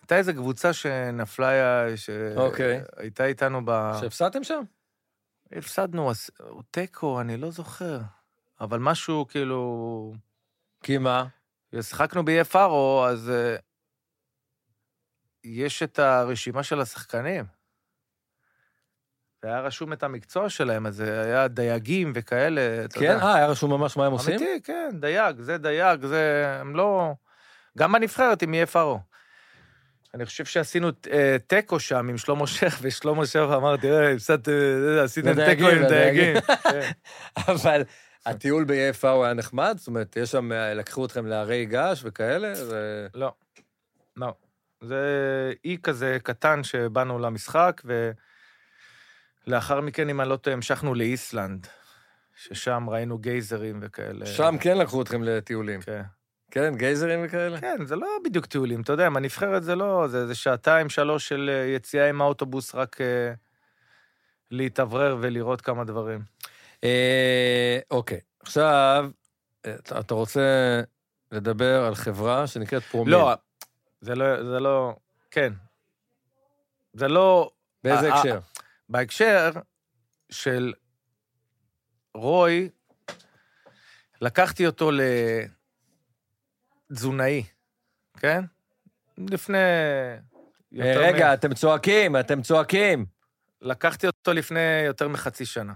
Speaker 4: הייתה איזו קבוצה שנפלה,
Speaker 3: אוקיי.
Speaker 4: שהייתה איתנו ב...
Speaker 3: שהפסדתם שם?
Speaker 4: הפסדנו, או תיקו, אני לא זוכר. אבל משהו כאילו...
Speaker 3: כי מה?
Speaker 4: שיחקנו באיי פארו, אז אה, יש את הרשימה של השחקנים. והיה רשום את המקצוע שלהם, אז זה היה דייגים וכאלה, אתה
Speaker 3: כן?
Speaker 4: יודע.
Speaker 3: אה, היה רשום ממש מה הם עושים?
Speaker 4: אמיתי, כן, דייג, זה דייג, זה... הם לא... גם בנבחרת עם איי פארו. אני חושב שעשינו אה, תיקו שם עם שלמה שייח, ושלמה שייח אמר, תראה, הפסדתם, אה, עשיתם תיקו עם
Speaker 3: לדייגים."
Speaker 4: דייגים. כן.
Speaker 3: אבל הטיול הוא היה נחמד? זאת אומרת, יש שם, אה, לקחו אתכם להרי געש וכאלה? זה...
Speaker 4: לא, לא. זה אי כזה קטן שבאנו למשחק, ולאחר מכן, אם אני לא טועה, המשכנו לאיסלנד, ששם ראינו גייזרים וכאלה.
Speaker 3: שם כן לקחו אתכם לטיולים.
Speaker 4: כן.
Speaker 3: כן, גייזרים וכאלה?
Speaker 4: כן, זה לא בדיוק טיולים, אתה יודע, עם הנבחרת זה לא, זה, זה שעתיים, שלוש של אה, יציאה עם האוטובוס, רק אה, להתאוורר ולראות כמה דברים.
Speaker 3: אה, אוקיי, עכשיו, אה, אתה רוצה לדבר על חברה שנקראת פרומיל.
Speaker 4: לא, זה לא, זה לא, כן. זה לא...
Speaker 3: באיזה
Speaker 4: אה,
Speaker 3: הקשר?
Speaker 4: בהקשר של רוי, לקחתי אותו לתזונאי, כן? לפני...
Speaker 3: רגע,
Speaker 4: מ-
Speaker 3: אתם צועקים, אתם צועקים.
Speaker 4: לקחתי אותו לפני יותר מחצי שנה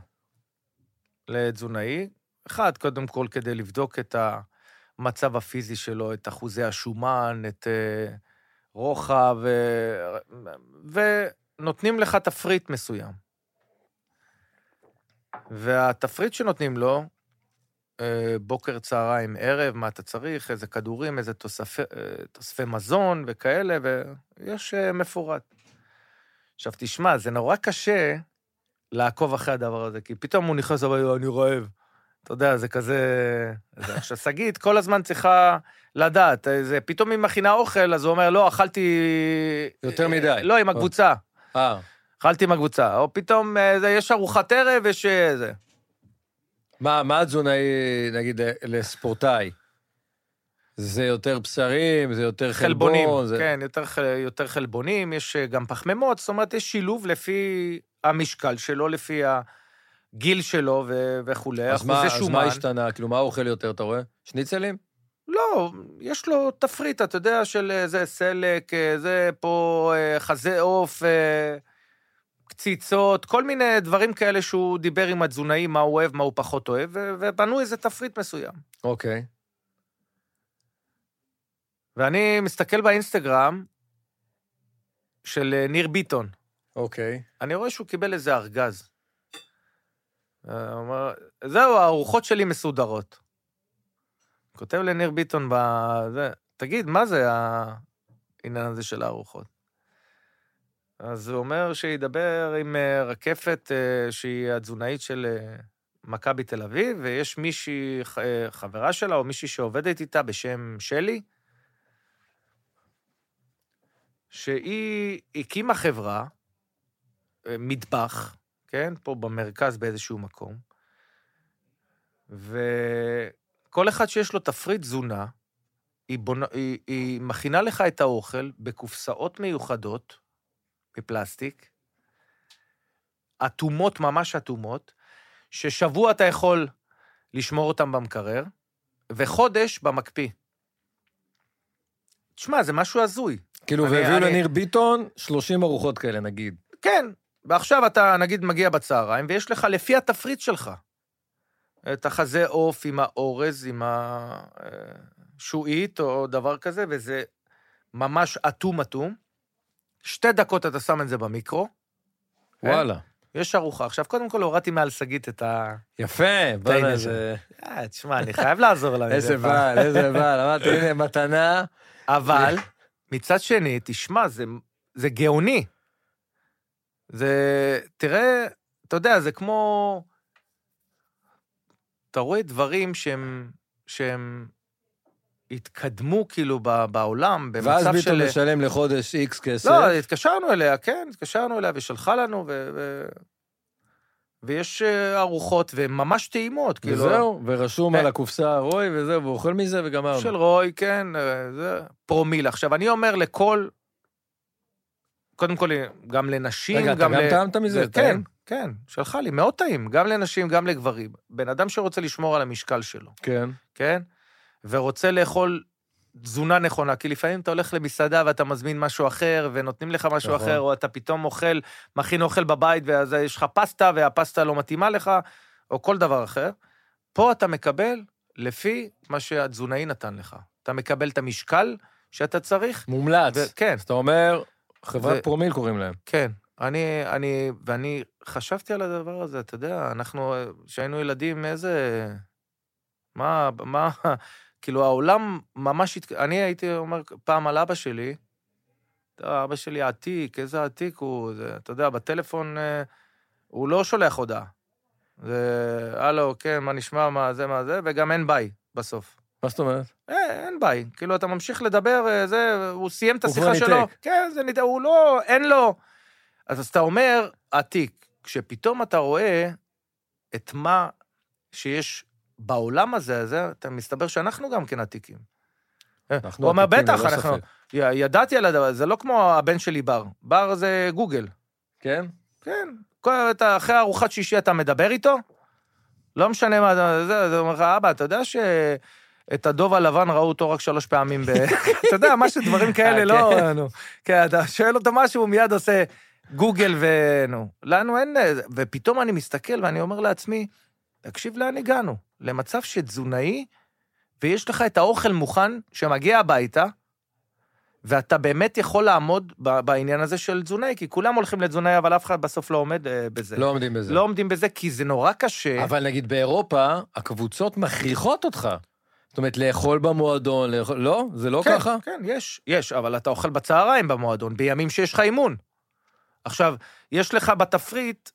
Speaker 4: לתזונאי. אחד, קודם כל, כדי לבדוק את המצב הפיזי שלו, את אחוזי השומן, את אה, רוחב, אה, ונותנים לך תפריט מסוים. והתפריט שנותנים לו, אה, בוקר, צהריים, ערב, מה אתה צריך, איזה כדורים, איזה תוספי, תוספי מזון וכאלה, ויש מפורט. עכשיו, תשמע, זה נורא קשה לעקוב אחרי הדבר הזה, כי פתאום הוא נכנס, אבל אני רעב. אתה יודע, זה כזה... זה. עכשיו, שגית כל הזמן צריכה לדעת. זה, פתאום היא מכינה אוכל, אז הוא אומר, לא, אכלתי...
Speaker 3: יותר מדי.
Speaker 4: לא, עם הקבוצה.
Speaker 3: אה,
Speaker 4: אכלתי עם הקבוצה. או פתאום, אה, זה, יש ארוחת ערב, יש אה, זה.
Speaker 3: מה מה התזונאי, נגיד, לספורטאי? זה יותר בשרים, זה יותר
Speaker 4: חלבונים,
Speaker 3: חלבון? זה...
Speaker 4: כן, יותר, יותר חלבונים, יש אה, גם פחמימות, זאת אומרת, יש שילוב לפי המשקל שלו, לפי הגיל שלו ו- וכולי,
Speaker 3: אז מה, אז. מה השתנה? כאילו, מה הוא אוכל יותר, אתה רואה? שניצלים?
Speaker 4: לא, יש לו תפריט, אתה יודע, של איזה סלק, אה, זה פה אה, חזה עוף, אה, קציצות, כל מיני דברים כאלה שהוא דיבר עם התזונאי, מה הוא אוהב, מה הוא פחות אוהב, ובנו איזה תפריט מסוים.
Speaker 3: אוקיי.
Speaker 4: ואני מסתכל באינסטגרם של אה, ניר ביטון,
Speaker 3: אוקיי.
Speaker 4: אני רואה שהוא קיבל איזה ארגז. אה, אומר, זהו, הארוחות שלי מסודרות. כותב לניר ביטון בזה, תגיד, מה זה העניין הזה של הארוחות? אז הוא אומר שידבר עם אה, רקפת, אה, שהיא התזונאית של אה, מכבי תל אביב, ויש מישהי, אה, חברה שלה, או מישהי שעובדת איתה בשם שלי, שהיא הקימה חברה, אה, מטבח, כן? פה במרכז באיזשהו מקום, וכל אחד שיש לו תפריט תזונה, היא, בונה, היא, היא מכינה לך את האוכל בקופסאות מיוחדות, מפלסטיק, אטומות, ממש אטומות, ששבוע אתה יכול לשמור אותן במקרר, וחודש במקפיא. תשמע, זה משהו הזוי.
Speaker 3: כאילו, והביאו לניר ביטון 30 ארוחות כאלה, נגיד.
Speaker 4: כן, ועכשיו אתה נגיד מגיע בצהריים, ויש לך לפי התפריט שלך את החזה עוף עם האורז, עם השועית או דבר כזה, וזה ממש אטום-אטום. שתי דקות אתה שם את זה במיקרו, כן?
Speaker 3: וואלה.
Speaker 4: יש ארוחה. עכשיו, קודם כל הורדתי מעל שגית את ה...
Speaker 3: יפה, בוא'נה,
Speaker 4: העניין
Speaker 3: זה...
Speaker 4: אה, תשמע, אני חייב לעזור לה.
Speaker 3: איזה. בעל, איזה בעל. אמרתי, הנה, מתנה.
Speaker 4: אבל מצד שני, תשמע, זה, זה גאוני. זה, תראה, אתה יודע, זה כמו... אתה רואה דברים שהם, שהם התקדמו כאילו ב- בעולם,
Speaker 3: ואז
Speaker 4: במצב
Speaker 3: ביטון
Speaker 4: של...
Speaker 3: משלם לחודש איקס כסף.
Speaker 4: לא, התקשרנו אליה, כן, התקשרנו אליה ושלחה לנו, ו... ו... ויש אה, ארוחות, והן ממש טעימות, כאילו.
Speaker 3: וזהו, ורשום
Speaker 4: כן.
Speaker 3: על הקופסה רוי, וזהו, והוא אוכל מזה וגמרנו.
Speaker 4: של רוי, כן, אה, זה פרומיל. עכשיו, אני אומר לכל... קודם כל, גם לנשים,
Speaker 3: רגע, אתה
Speaker 4: גם
Speaker 3: גם
Speaker 4: ל...
Speaker 3: טעמת מזה?
Speaker 4: זה- כן? כן, שלחה לי, מאוד טעים, גם לנשים, גם לגברים. בן אדם שרוצה לשמור על המשקל שלו,
Speaker 3: כן.
Speaker 4: כן? ורוצה לאכול תזונה נכונה, כי לפעמים אתה הולך למסעדה ואתה מזמין משהו אחר, ונותנים לך משהו
Speaker 3: נכון.
Speaker 4: אחר, או אתה פתאום אוכל, מכין אוכל בבית, ואז יש לך פסטה, והפסטה לא מתאימה לך, או כל דבר אחר. פה אתה מקבל לפי מה שהתזונאי נתן לך. אתה מקבל את המשקל שאתה צריך.
Speaker 3: מומלץ.
Speaker 4: וכן,
Speaker 3: אז אתה אומר, חברת
Speaker 4: ו-
Speaker 3: פרומיל קוראים להם.
Speaker 4: כן. אני, אני, ואני חשבתי על הדבר הזה, אתה יודע, אנחנו, כשהיינו ילדים, איזה... מה, מה, כאילו, העולם ממש... הת... אני הייתי אומר פעם על אבא שלי, "אתה, אבא שלי עתיק, איזה עתיק הוא, זה, אתה יודע, בטלפון אה, הוא לא שולח הודעה. זה, הלו, כן, מה נשמע, מה זה, מה זה, וגם אין ביי בסוף.
Speaker 3: מה זאת אומרת?
Speaker 4: אה, אין ביי. כאילו, אתה ממשיך לדבר, אה, זה, הוא סיים את השיחה שלו.
Speaker 3: ניתק.
Speaker 4: כן, זה ניתק, הוא לא, אין לו. אז, אז אתה אומר, עתיק. כשפתאום אתה רואה את מה שיש בעולם הזה, הזה, אתה מסתבר שאנחנו גם כן עתיקים.
Speaker 3: אנחנו
Speaker 4: הוא אומר, בטח, אנחנו...
Speaker 3: ספק."
Speaker 4: ידעתי על הדבר הזה, זה לא כמו הבן שלי בר. בר זה גוגל.
Speaker 3: כן?
Speaker 4: כן. כל- אתה, אחרי ארוחת שישי אתה מדבר איתו? לא משנה מה, זה, זה, אומר לך, אבא, אתה יודע שאת הדוב הלבן ראו אותו רק שלוש פעמים ב... אתה יודע, משהו, דברים כאלה,
Speaker 3: אה,
Speaker 4: לא... נו. כן, אתה שואל אותו משהו, הוא מיד עושה גוגל ונו. לנו אין... ופתאום אני מסתכל ואני אומר לעצמי, תקשיב לאן הגענו. למצב שתזונאי, ויש לך את האוכל מוכן שמגיע הביתה, ואתה באמת יכול לעמוד בעניין הזה של תזונאי, כי כולם הולכים לתזונאי, אבל אף אחד בסוף לא עומד אה, בזה.
Speaker 3: לא עומדים בזה.
Speaker 4: לא עומדים בזה, כי זה נורא קשה.
Speaker 3: אבל נגיד באירופה, הקבוצות מכריחות אותך. זאת אומרת, לאכול במועדון, לאכול... לא? זה לא
Speaker 4: כן,
Speaker 3: ככה?
Speaker 4: כן, יש, יש, אבל אתה אוכל בצהריים במועדון, בימים שיש לך אימון. עכשיו, יש לך בתפריט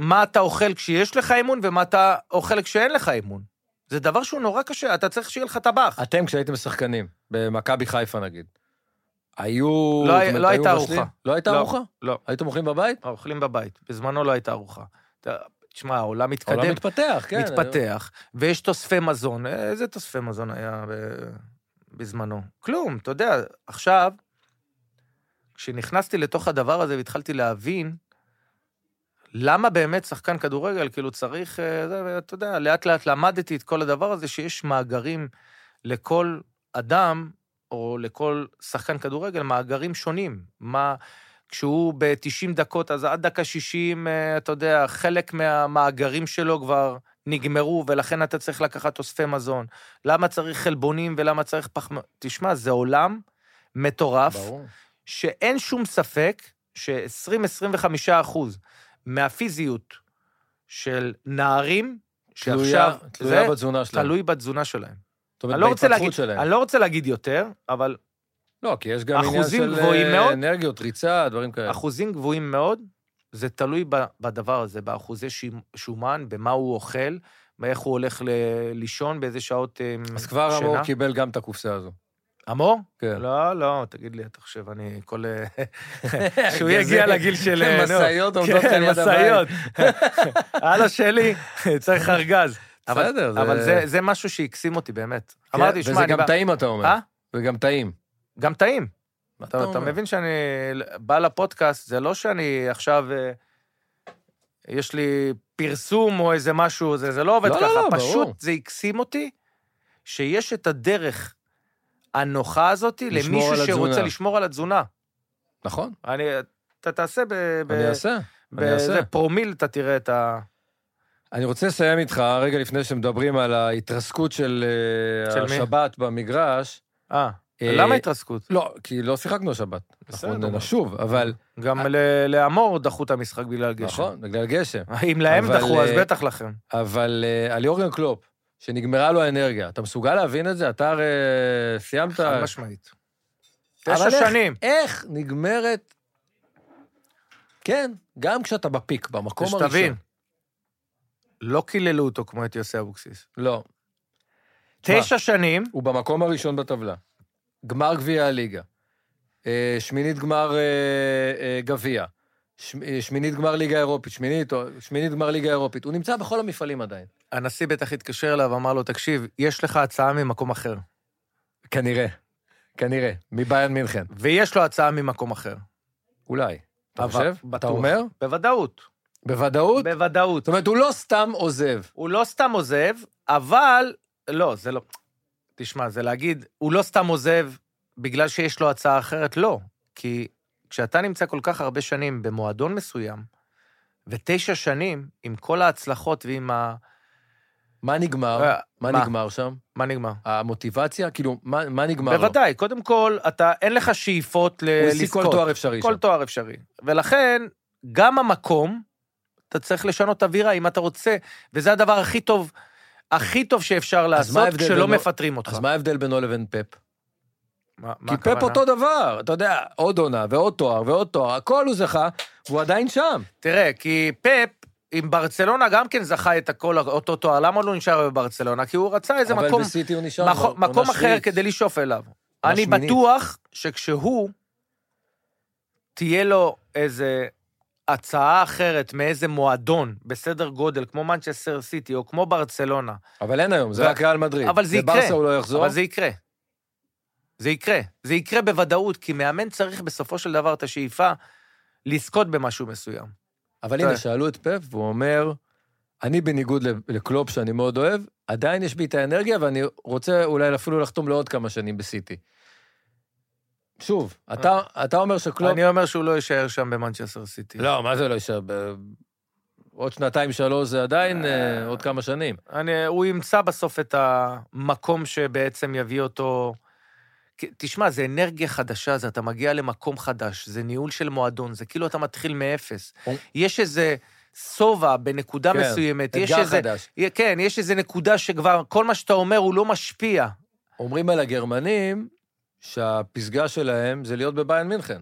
Speaker 4: מה אתה אוכל כשיש לך אימון ומה אתה אוכל כשאין לך אימון. זה דבר שהוא נורא קשה, אתה צריך שיהיה לך טבח.
Speaker 3: אתם, כשהייתם שחקנים, במכבי חיפה נגיד, היו...
Speaker 4: לא
Speaker 3: אומרת,
Speaker 4: לא
Speaker 3: היו
Speaker 4: הייתה? ארוחה.
Speaker 3: לא הייתה
Speaker 4: לא,
Speaker 3: ארוחה?
Speaker 4: לא.
Speaker 3: הייתם אוכלים בבית?
Speaker 4: אוכלים בבית, בזמנו לא הייתה ארוחה. תשמע, העולם מתקדם,
Speaker 3: העולם מתפתח, כן.
Speaker 4: מתפתח, ויש תוספי מזון. איזה תוספי מזון היה ב- בזמנו? כלום, אתה יודע, עכשיו, כשנכנסתי לתוך הדבר הזה והתחלתי להבין למה באמת שחקן כדורגל, כאילו צריך, אה, זה, ואתה יודע, לאט לאט למדתי את כל הדבר הזה, שיש מאגרים לכל אדם, או לכל שחקן כדורגל, מאגרים שונים. מה, כשהוא ב-90 דקות, אז עד דקה 60, אה, אתה יודע, חלק מהמאגרים שלו כבר נגמרו, ולכן אתה צריך לקחת תוספי מזון. למה צריך חלבונים ולמה צריך פחמ... תשמע, זה עולם מטורף,
Speaker 3: ברור.
Speaker 4: שאין שום ספק ש-20-25 אחוז מהפיזיות של נערים,
Speaker 3: תלויה,
Speaker 4: שעכשיו,
Speaker 3: תלויה
Speaker 4: זה
Speaker 3: בתזונה שלהם.
Speaker 4: תלוי בתזונה שלהם.
Speaker 3: זאת אומרת,
Speaker 4: לא
Speaker 3: בהתפתחות
Speaker 4: להגיד,
Speaker 3: שלהם.
Speaker 4: אני לא רוצה להגיד יותר, אבל
Speaker 3: לא, כי יש גם עניין של אה,
Speaker 4: מאוד.
Speaker 3: אנרגיות, ריצה, דברים כאלה.
Speaker 4: אחוזים גבוהים מאוד, זה תלוי בדבר הזה, באחוזי שומן, במה הוא אוכל, באיך הוא הולך ל- לישון, באיזה שעות אה,
Speaker 3: אז כבר
Speaker 4: שינה.
Speaker 3: אמור קיבל גם את הקופסה הזו.
Speaker 4: אמור?
Speaker 3: כן.
Speaker 4: לא, לא, תגיד לי, אתה חושב, אני כל... כשהוא יגיע לגיל של... אה, נו.
Speaker 3: משאיות עומדות
Speaker 4: כן,
Speaker 3: על יד הבית.
Speaker 4: משאיות. הלו, שלי, צריך ארגז. אבל-
Speaker 3: בסדר, זה-
Speaker 4: אבל זה- משהו שהקסים אותי, באמת.
Speaker 3: כן,
Speaker 4: אמרתי, שמע,
Speaker 3: וזה
Speaker 4: אני
Speaker 3: גם
Speaker 4: בא...
Speaker 3: טעים, אתה אומר.
Speaker 4: אה?
Speaker 3: וגם טעים.
Speaker 4: גם טעים.
Speaker 3: מה
Speaker 4: אתה? מבין שאני בא לפודקאסט, זה לא שאני עכשיו, אה, יש לי פרסום או איזה משהו, זה, זה לא עובד
Speaker 3: לא,
Speaker 4: ככה.
Speaker 3: לא, לא,
Speaker 4: פשוט
Speaker 3: ברור.
Speaker 4: זה הקסים אותי שיש את הדרך הנוחה הזאת
Speaker 3: לשמור
Speaker 4: למישהו שרוצה. לשמור על התזונה.
Speaker 3: נכון,
Speaker 4: אני, אתה תעשה ב... ב-
Speaker 3: אני אעשה. אני אעשה.
Speaker 4: פרומיל אתה תראה את ה...
Speaker 3: אני רוצה לסיים איתך, רגע לפני שמדברים על ההתרסקות של אה,
Speaker 4: של מי?
Speaker 3: השבת במגרש.
Speaker 4: אה,
Speaker 3: אה,
Speaker 4: למה התרסקות?
Speaker 3: לא, כי לא שיחקנו השבת.
Speaker 4: בסדר,
Speaker 3: אנחנו נשוב, אבל...
Speaker 4: גם ל- לאמור דחו את המשחק בגלל גשם.
Speaker 3: נכון, בגלל גשם.
Speaker 4: אם להם דחו, אז
Speaker 3: אה,
Speaker 4: בטח לכם.
Speaker 3: אבל אה, על יורגן קלופ, שנגמרה לו האנרגיה, אתה מסוגל להבין את זה? אתה הרי סיימת...
Speaker 4: חד משמעית. תשע
Speaker 3: איך-
Speaker 4: שנים.
Speaker 3: איך נגמרת... כן, גם כשאתה בפיק, במקום הראשון.
Speaker 4: שתבין, לא קיללו אותו כמו את יוסי אבוקסיס.
Speaker 3: לא.
Speaker 4: תשע שנים,
Speaker 3: הוא במקום הראשון בטבלה. גמר גביע הליגה. אה, שמינית גמר אה, אה, גביע. אה, שמינית גמר ליגה אירופית. שמינית, שמינית גמר ליגה אירופית. הוא נמצא בכל המפעלים עדיין.
Speaker 4: הנשיא בטח התקשר אליו ואמר לו, תקשיב, יש לך הצעה ממקום אחר.
Speaker 3: כנראה. כנראה. מביירן מינכן.
Speaker 4: ויש לו הצעה ממקום אחר.
Speaker 3: אולי. אתה חושב? אתה
Speaker 4: בטוח.
Speaker 3: אומר?
Speaker 4: בוודאות.
Speaker 3: בוודאות?
Speaker 4: בוודאות.
Speaker 3: זאת אומרת, הוא לא סתם עוזב.
Speaker 4: הוא לא סתם עוזב, אבל... לא, זה לא... תשמע, זה להגיד, הוא לא סתם עוזב בגלל שיש לו הצעה אחרת, לא. כי כשאתה נמצא כל כך הרבה שנים במועדון מסוים, ותשע שנים, עם כל ההצלחות ועם ה...
Speaker 3: מה נגמר?
Speaker 4: אה,
Speaker 3: מה
Speaker 4: מה?
Speaker 3: נגמר שם?
Speaker 4: מה נגמר?
Speaker 3: המוטיבציה? כאילו, מה מה נגמר לו?
Speaker 4: בוודאי, קודם כל, אתה, אין לך שאיפות ל-
Speaker 3: הוא
Speaker 4: לזכות.
Speaker 3: השיג כל תואר אפשרי
Speaker 4: כל
Speaker 3: שם.
Speaker 4: תואר אפשרי. ולכן, גם המקום, אתה צריך לשנות אווירה אם אתה רוצה, וזה הדבר הכי טוב, הכי טוב שאפשר לעשות כשלא
Speaker 3: בינו-
Speaker 4: מפטרים אותך.
Speaker 3: אז מה ההבדל בינו לבין פפ?
Speaker 4: מה- מה
Speaker 3: כי
Speaker 4: הכוונה?
Speaker 3: פפ אותו דבר, אתה יודע, עוד עונה ועוד תואר ועוד תואר, הכל הוא זכה, והוא עדיין שם.
Speaker 4: תראה, כי פפ, עם ברצלונה גם כן זכה את הכל, אותו תואר, למה הוא לא נשאר בברצלונה? כי הוא רצה איזה
Speaker 3: אבל
Speaker 4: מקום,
Speaker 3: בסיטי הוא נשאר
Speaker 4: מקום,
Speaker 3: כבר,
Speaker 4: מקום אחר. כדי לשאוף אליו. אני. בטוח שכשהוא, תהיה לו איזה הצעה אחרת מאיזה מועדון בסדר גודל, כמו מנצ'סטר סיטי או כמו ברצלונה,
Speaker 3: אבל אין היום, זה רק ריאל מדריד.
Speaker 4: אבל זה יקרה.
Speaker 3: לברסה הוא לא יחזור.
Speaker 4: אבל זה יקרה. זה יקרה. זה יקרה בוודאות, כי מאמן צריך בסופו של דבר את השאיפה לזכות במשהו מסוים.
Speaker 3: אבל הנה,
Speaker 4: אתה-
Speaker 3: שאלו את פפ, והוא אומר, אני בניגוד לקלופ, שאני מאוד אוהב, עדיין יש בי את האנרגיה, ואני רוצה אולי אפילו לחתום לעוד כמה שנים בסיטי. שוב, אתה, אתה אומר שקלופ...
Speaker 4: אני אומר שהוא לא יישאר שם במנצ'סטר סיטי.
Speaker 3: לא, מה זה לא יישאר? ב- עוד שנתיים, שלוש זה עדיין אה, עוד כמה שנים.
Speaker 4: אני, הוא ימצא בסוף את המקום שבעצם יביא אותו... תשמע, זה אנרגיה חדשה, זה אתה מגיע למקום חדש, זה ניהול של מועדון, זה כאילו אתה מתחיל מאפס. יש איזה שובע בנקודה
Speaker 3: כן,
Speaker 4: מסוימת, יש
Speaker 3: אתגר
Speaker 4: איזה...
Speaker 3: חדש.
Speaker 4: כן, יש איזה נקודה שכבר כל מה שאתה אומר הוא לא משפיע.
Speaker 3: אומרים על הגרמנים שהפסגה שלהם זה להיות בביין מינכן.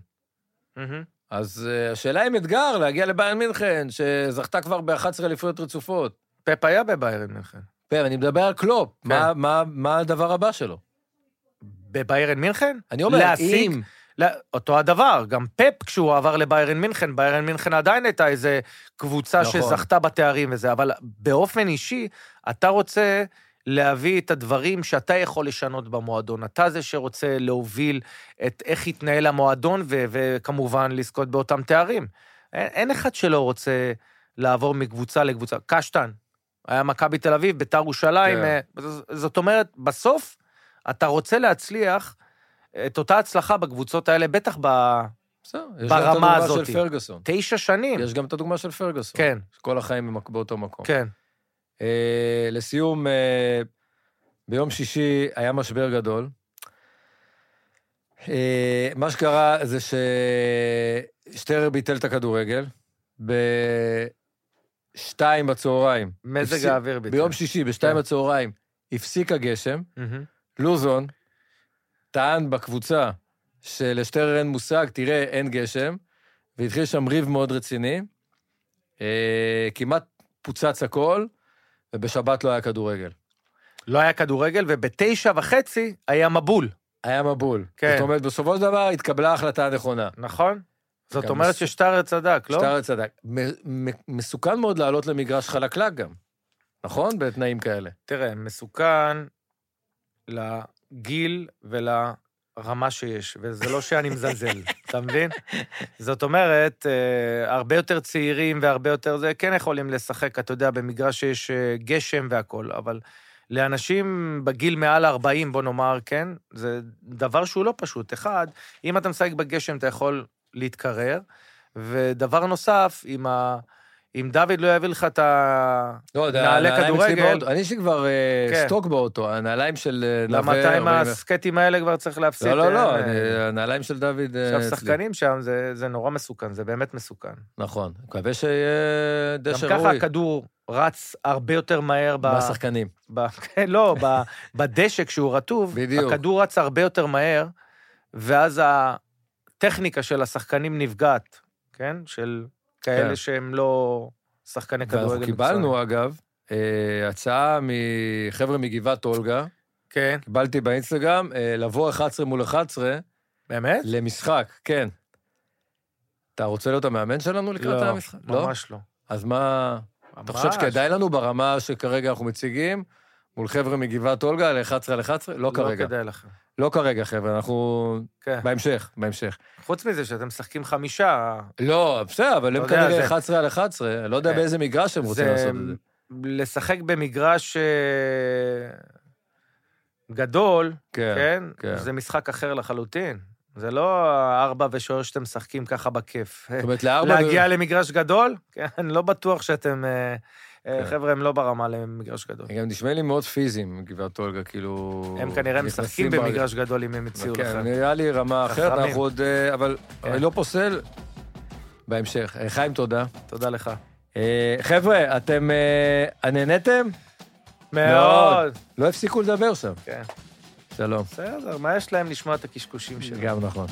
Speaker 3: אז אה, השאלה אם אתגר להגיע לביין מינכן, שזכתה כבר ב-11 אליפויות רצופות.
Speaker 4: פפ היה בביירן מינכן.
Speaker 3: פר, אני מדבר על קלופ,
Speaker 4: כן.
Speaker 3: מה, מה, מה הדבר הבא שלו?
Speaker 4: בביירן מינכן?
Speaker 3: אני אומר,
Speaker 4: להשיג-
Speaker 3: אם...
Speaker 4: לא, אותו הדבר, גם פפ כשהוא עבר לביירן מינכן, ביירן מינכן עדיין הייתה איזה קבוצה
Speaker 3: נכון.
Speaker 4: שזכתה בתארים וזה, אבל באופן אישי, אתה רוצה להביא את הדברים שאתה יכול לשנות במועדון. אתה זה שרוצה להוביל את איך יתנהל המועדון, ו- וכמובן לזכות באותם תארים. אין, אין אחד שלא רוצה לעבור מקבוצה לקבוצה. קשטן, היה מכבי תל אביב, ביתר ירושלים,
Speaker 3: כן.
Speaker 4: אה, זאת אומרת, בסוף אתה רוצה להצליח את אותה הצלחה בקבוצות האלה, בטח
Speaker 3: בסדר, יש גם את
Speaker 4: ברמה
Speaker 3: הדוגמה
Speaker 4: הזאת.
Speaker 3: של פרגוסון.
Speaker 4: בתשע שנים.
Speaker 3: יש גם את הדוגמה של פרגוסון.
Speaker 4: כן,
Speaker 3: כל החיים במק- באותו מקום.
Speaker 4: כן.
Speaker 3: אה, לסיום, אה, ביום שישי היה משבר גדול. אה, מה שקרה זה ששטרר ביטל את הכדורגל בשתיים בצהריים.
Speaker 4: מזג
Speaker 3: הפסיק-
Speaker 4: האוויר ביטל.
Speaker 3: ביום שישי, בשתיים
Speaker 4: כן.
Speaker 3: בצהריים, הפסיק הגשם.
Speaker 4: מהמם.
Speaker 3: לוזון טען בקבוצה שלשטרר אין מושג, תראה, אין גשם, והתחיל שם ריב מאוד רציני. אה, כמעט פוצץ הכל, ובשבת לא היה כדורגל.
Speaker 4: לא היה כדורגל, ובתשע וחצי היה מבול,
Speaker 3: היה מבול.
Speaker 4: כן.
Speaker 3: זאת אומרת, בסופו של דבר התקבלה ההחלטה הנכונה.
Speaker 4: נכון? זאת אומרת
Speaker 3: מס-
Speaker 4: ששטארר צדק, לא?
Speaker 3: שטרר צדק. מ- מ- מסוכן מאוד לעלות למגרש חלקלק גם, נכון? בתנאים כאלה.
Speaker 4: תראה, מסוכן לגיל ולרמה שיש, וזה לא שאני מזלזל, אתה מבין? זאת אומרת, אה, הרבה יותר צעירים והרבה יותר זה, כן יכולים לשחק, אתה יודע, במגרש שיש אה, גשם והכול, אבל לאנשים בגיל מעל 40, בוא נאמר, כן, זה דבר שהוא לא פשוט. אחד, אם אתה משחק בגשם, אתה יכול להתקרר, ודבר נוסף, אם ה... אם דוד לא יביא לך את.
Speaker 3: לא, זה
Speaker 4: נעלי
Speaker 3: הנעליים אצלי
Speaker 4: כדורגל.
Speaker 3: אני יש לי כבר אה,
Speaker 4: כן.
Speaker 3: סטוק באוטו, הנעליים של אה,
Speaker 4: למה
Speaker 3: נווה...
Speaker 4: אתה עם
Speaker 3: 40.
Speaker 4: הסקטים האלה כבר צריך להפסיד?
Speaker 3: לא, לא, לא,
Speaker 4: אה,
Speaker 3: אני- הנעליים של דוד...
Speaker 4: עכשיו. שחקנים שם, זה, נורא מסוכן, זה באמת מסוכן.
Speaker 3: נכון. מקווה שיהיה
Speaker 4: גם
Speaker 3: דשא
Speaker 4: ככה
Speaker 3: ראוי.
Speaker 4: הכדור רץ הרבה יותר מהר ב...
Speaker 3: מהשחקנים.
Speaker 4: ב... כן, לא. בדשא כשהוא רטוב,
Speaker 3: בדיוק.
Speaker 4: הכדור רץ הרבה יותר מהר, ואז הטכניקה של השחקנים נפגעת, כן? של כאלה
Speaker 3: כן.
Speaker 4: שהם לא שחקני כדורגל.
Speaker 3: ואנחנו קיבלנו, אגב, אה, הצעה מחבר'ה מגבעת אולגה,
Speaker 4: כן,
Speaker 3: קיבלתי באינסטגרם, אה, לבוא 11 מול 11
Speaker 4: באמת?
Speaker 3: למשחק, כן. אתה רוצה להיות המאמן שלנו לקראת
Speaker 4: לא,
Speaker 3: המשחק? לא?
Speaker 4: ממש לא.
Speaker 3: אז מה... אתה חושב שכדאי לנו ברמה שכרגע אנחנו מציגים, מול חבר'ה מגבעת אולגה ל-11 על 11? לא
Speaker 4: לא
Speaker 3: כרגע.
Speaker 4: כדאי לכם.
Speaker 3: לא כרגע, חבר'ה, אנחנו...
Speaker 4: כן.
Speaker 3: בהמשך, בהמשך.
Speaker 4: חוץ מזה שאתם משחקים חמישה,
Speaker 3: לא, בסדר, אבל הם כנראה
Speaker 4: זה-
Speaker 3: 11 על 11, אני לא יודע
Speaker 4: כן.
Speaker 3: באיזה מגרש הם רוצים
Speaker 4: זה
Speaker 3: לעשות את זה.
Speaker 4: לשחק במגרש אה, גדול,
Speaker 3: כן,
Speaker 4: כן?
Speaker 3: כן.
Speaker 4: זה משחק אחר לחלוטין. זה לא ארבע ושלוש שאתם משחקים ככה בכיף.
Speaker 3: זאת אומרת, לארבע...
Speaker 4: להגיע למגרש גדול? כן, אני לא בטוח שאתם... אה,
Speaker 3: כן.
Speaker 4: חבר'ה, הם לא ברמה למגרש גדול.
Speaker 3: הם גם נשמעים לי מאוד פיזיים, גברת אולגה, כאילו...
Speaker 4: הם כנראה משחקים במגרש גדול אם הם הציעו לך.
Speaker 3: כן, נראה לי רמה אחרת. אנחנו עוד... אה, אבל
Speaker 4: כן.
Speaker 3: אני לא פוסל בהמשך. אה, חיים, תודה.
Speaker 4: תודה לך.
Speaker 3: חבר'ה, אתם... נהניתם?
Speaker 4: מאוד.
Speaker 3: לא הפסיקו לדבר שם.
Speaker 4: כן.
Speaker 3: שלום.
Speaker 4: בסדר, מה יש להם לשמוע את הקשקושים שלהם?
Speaker 3: גם נכון.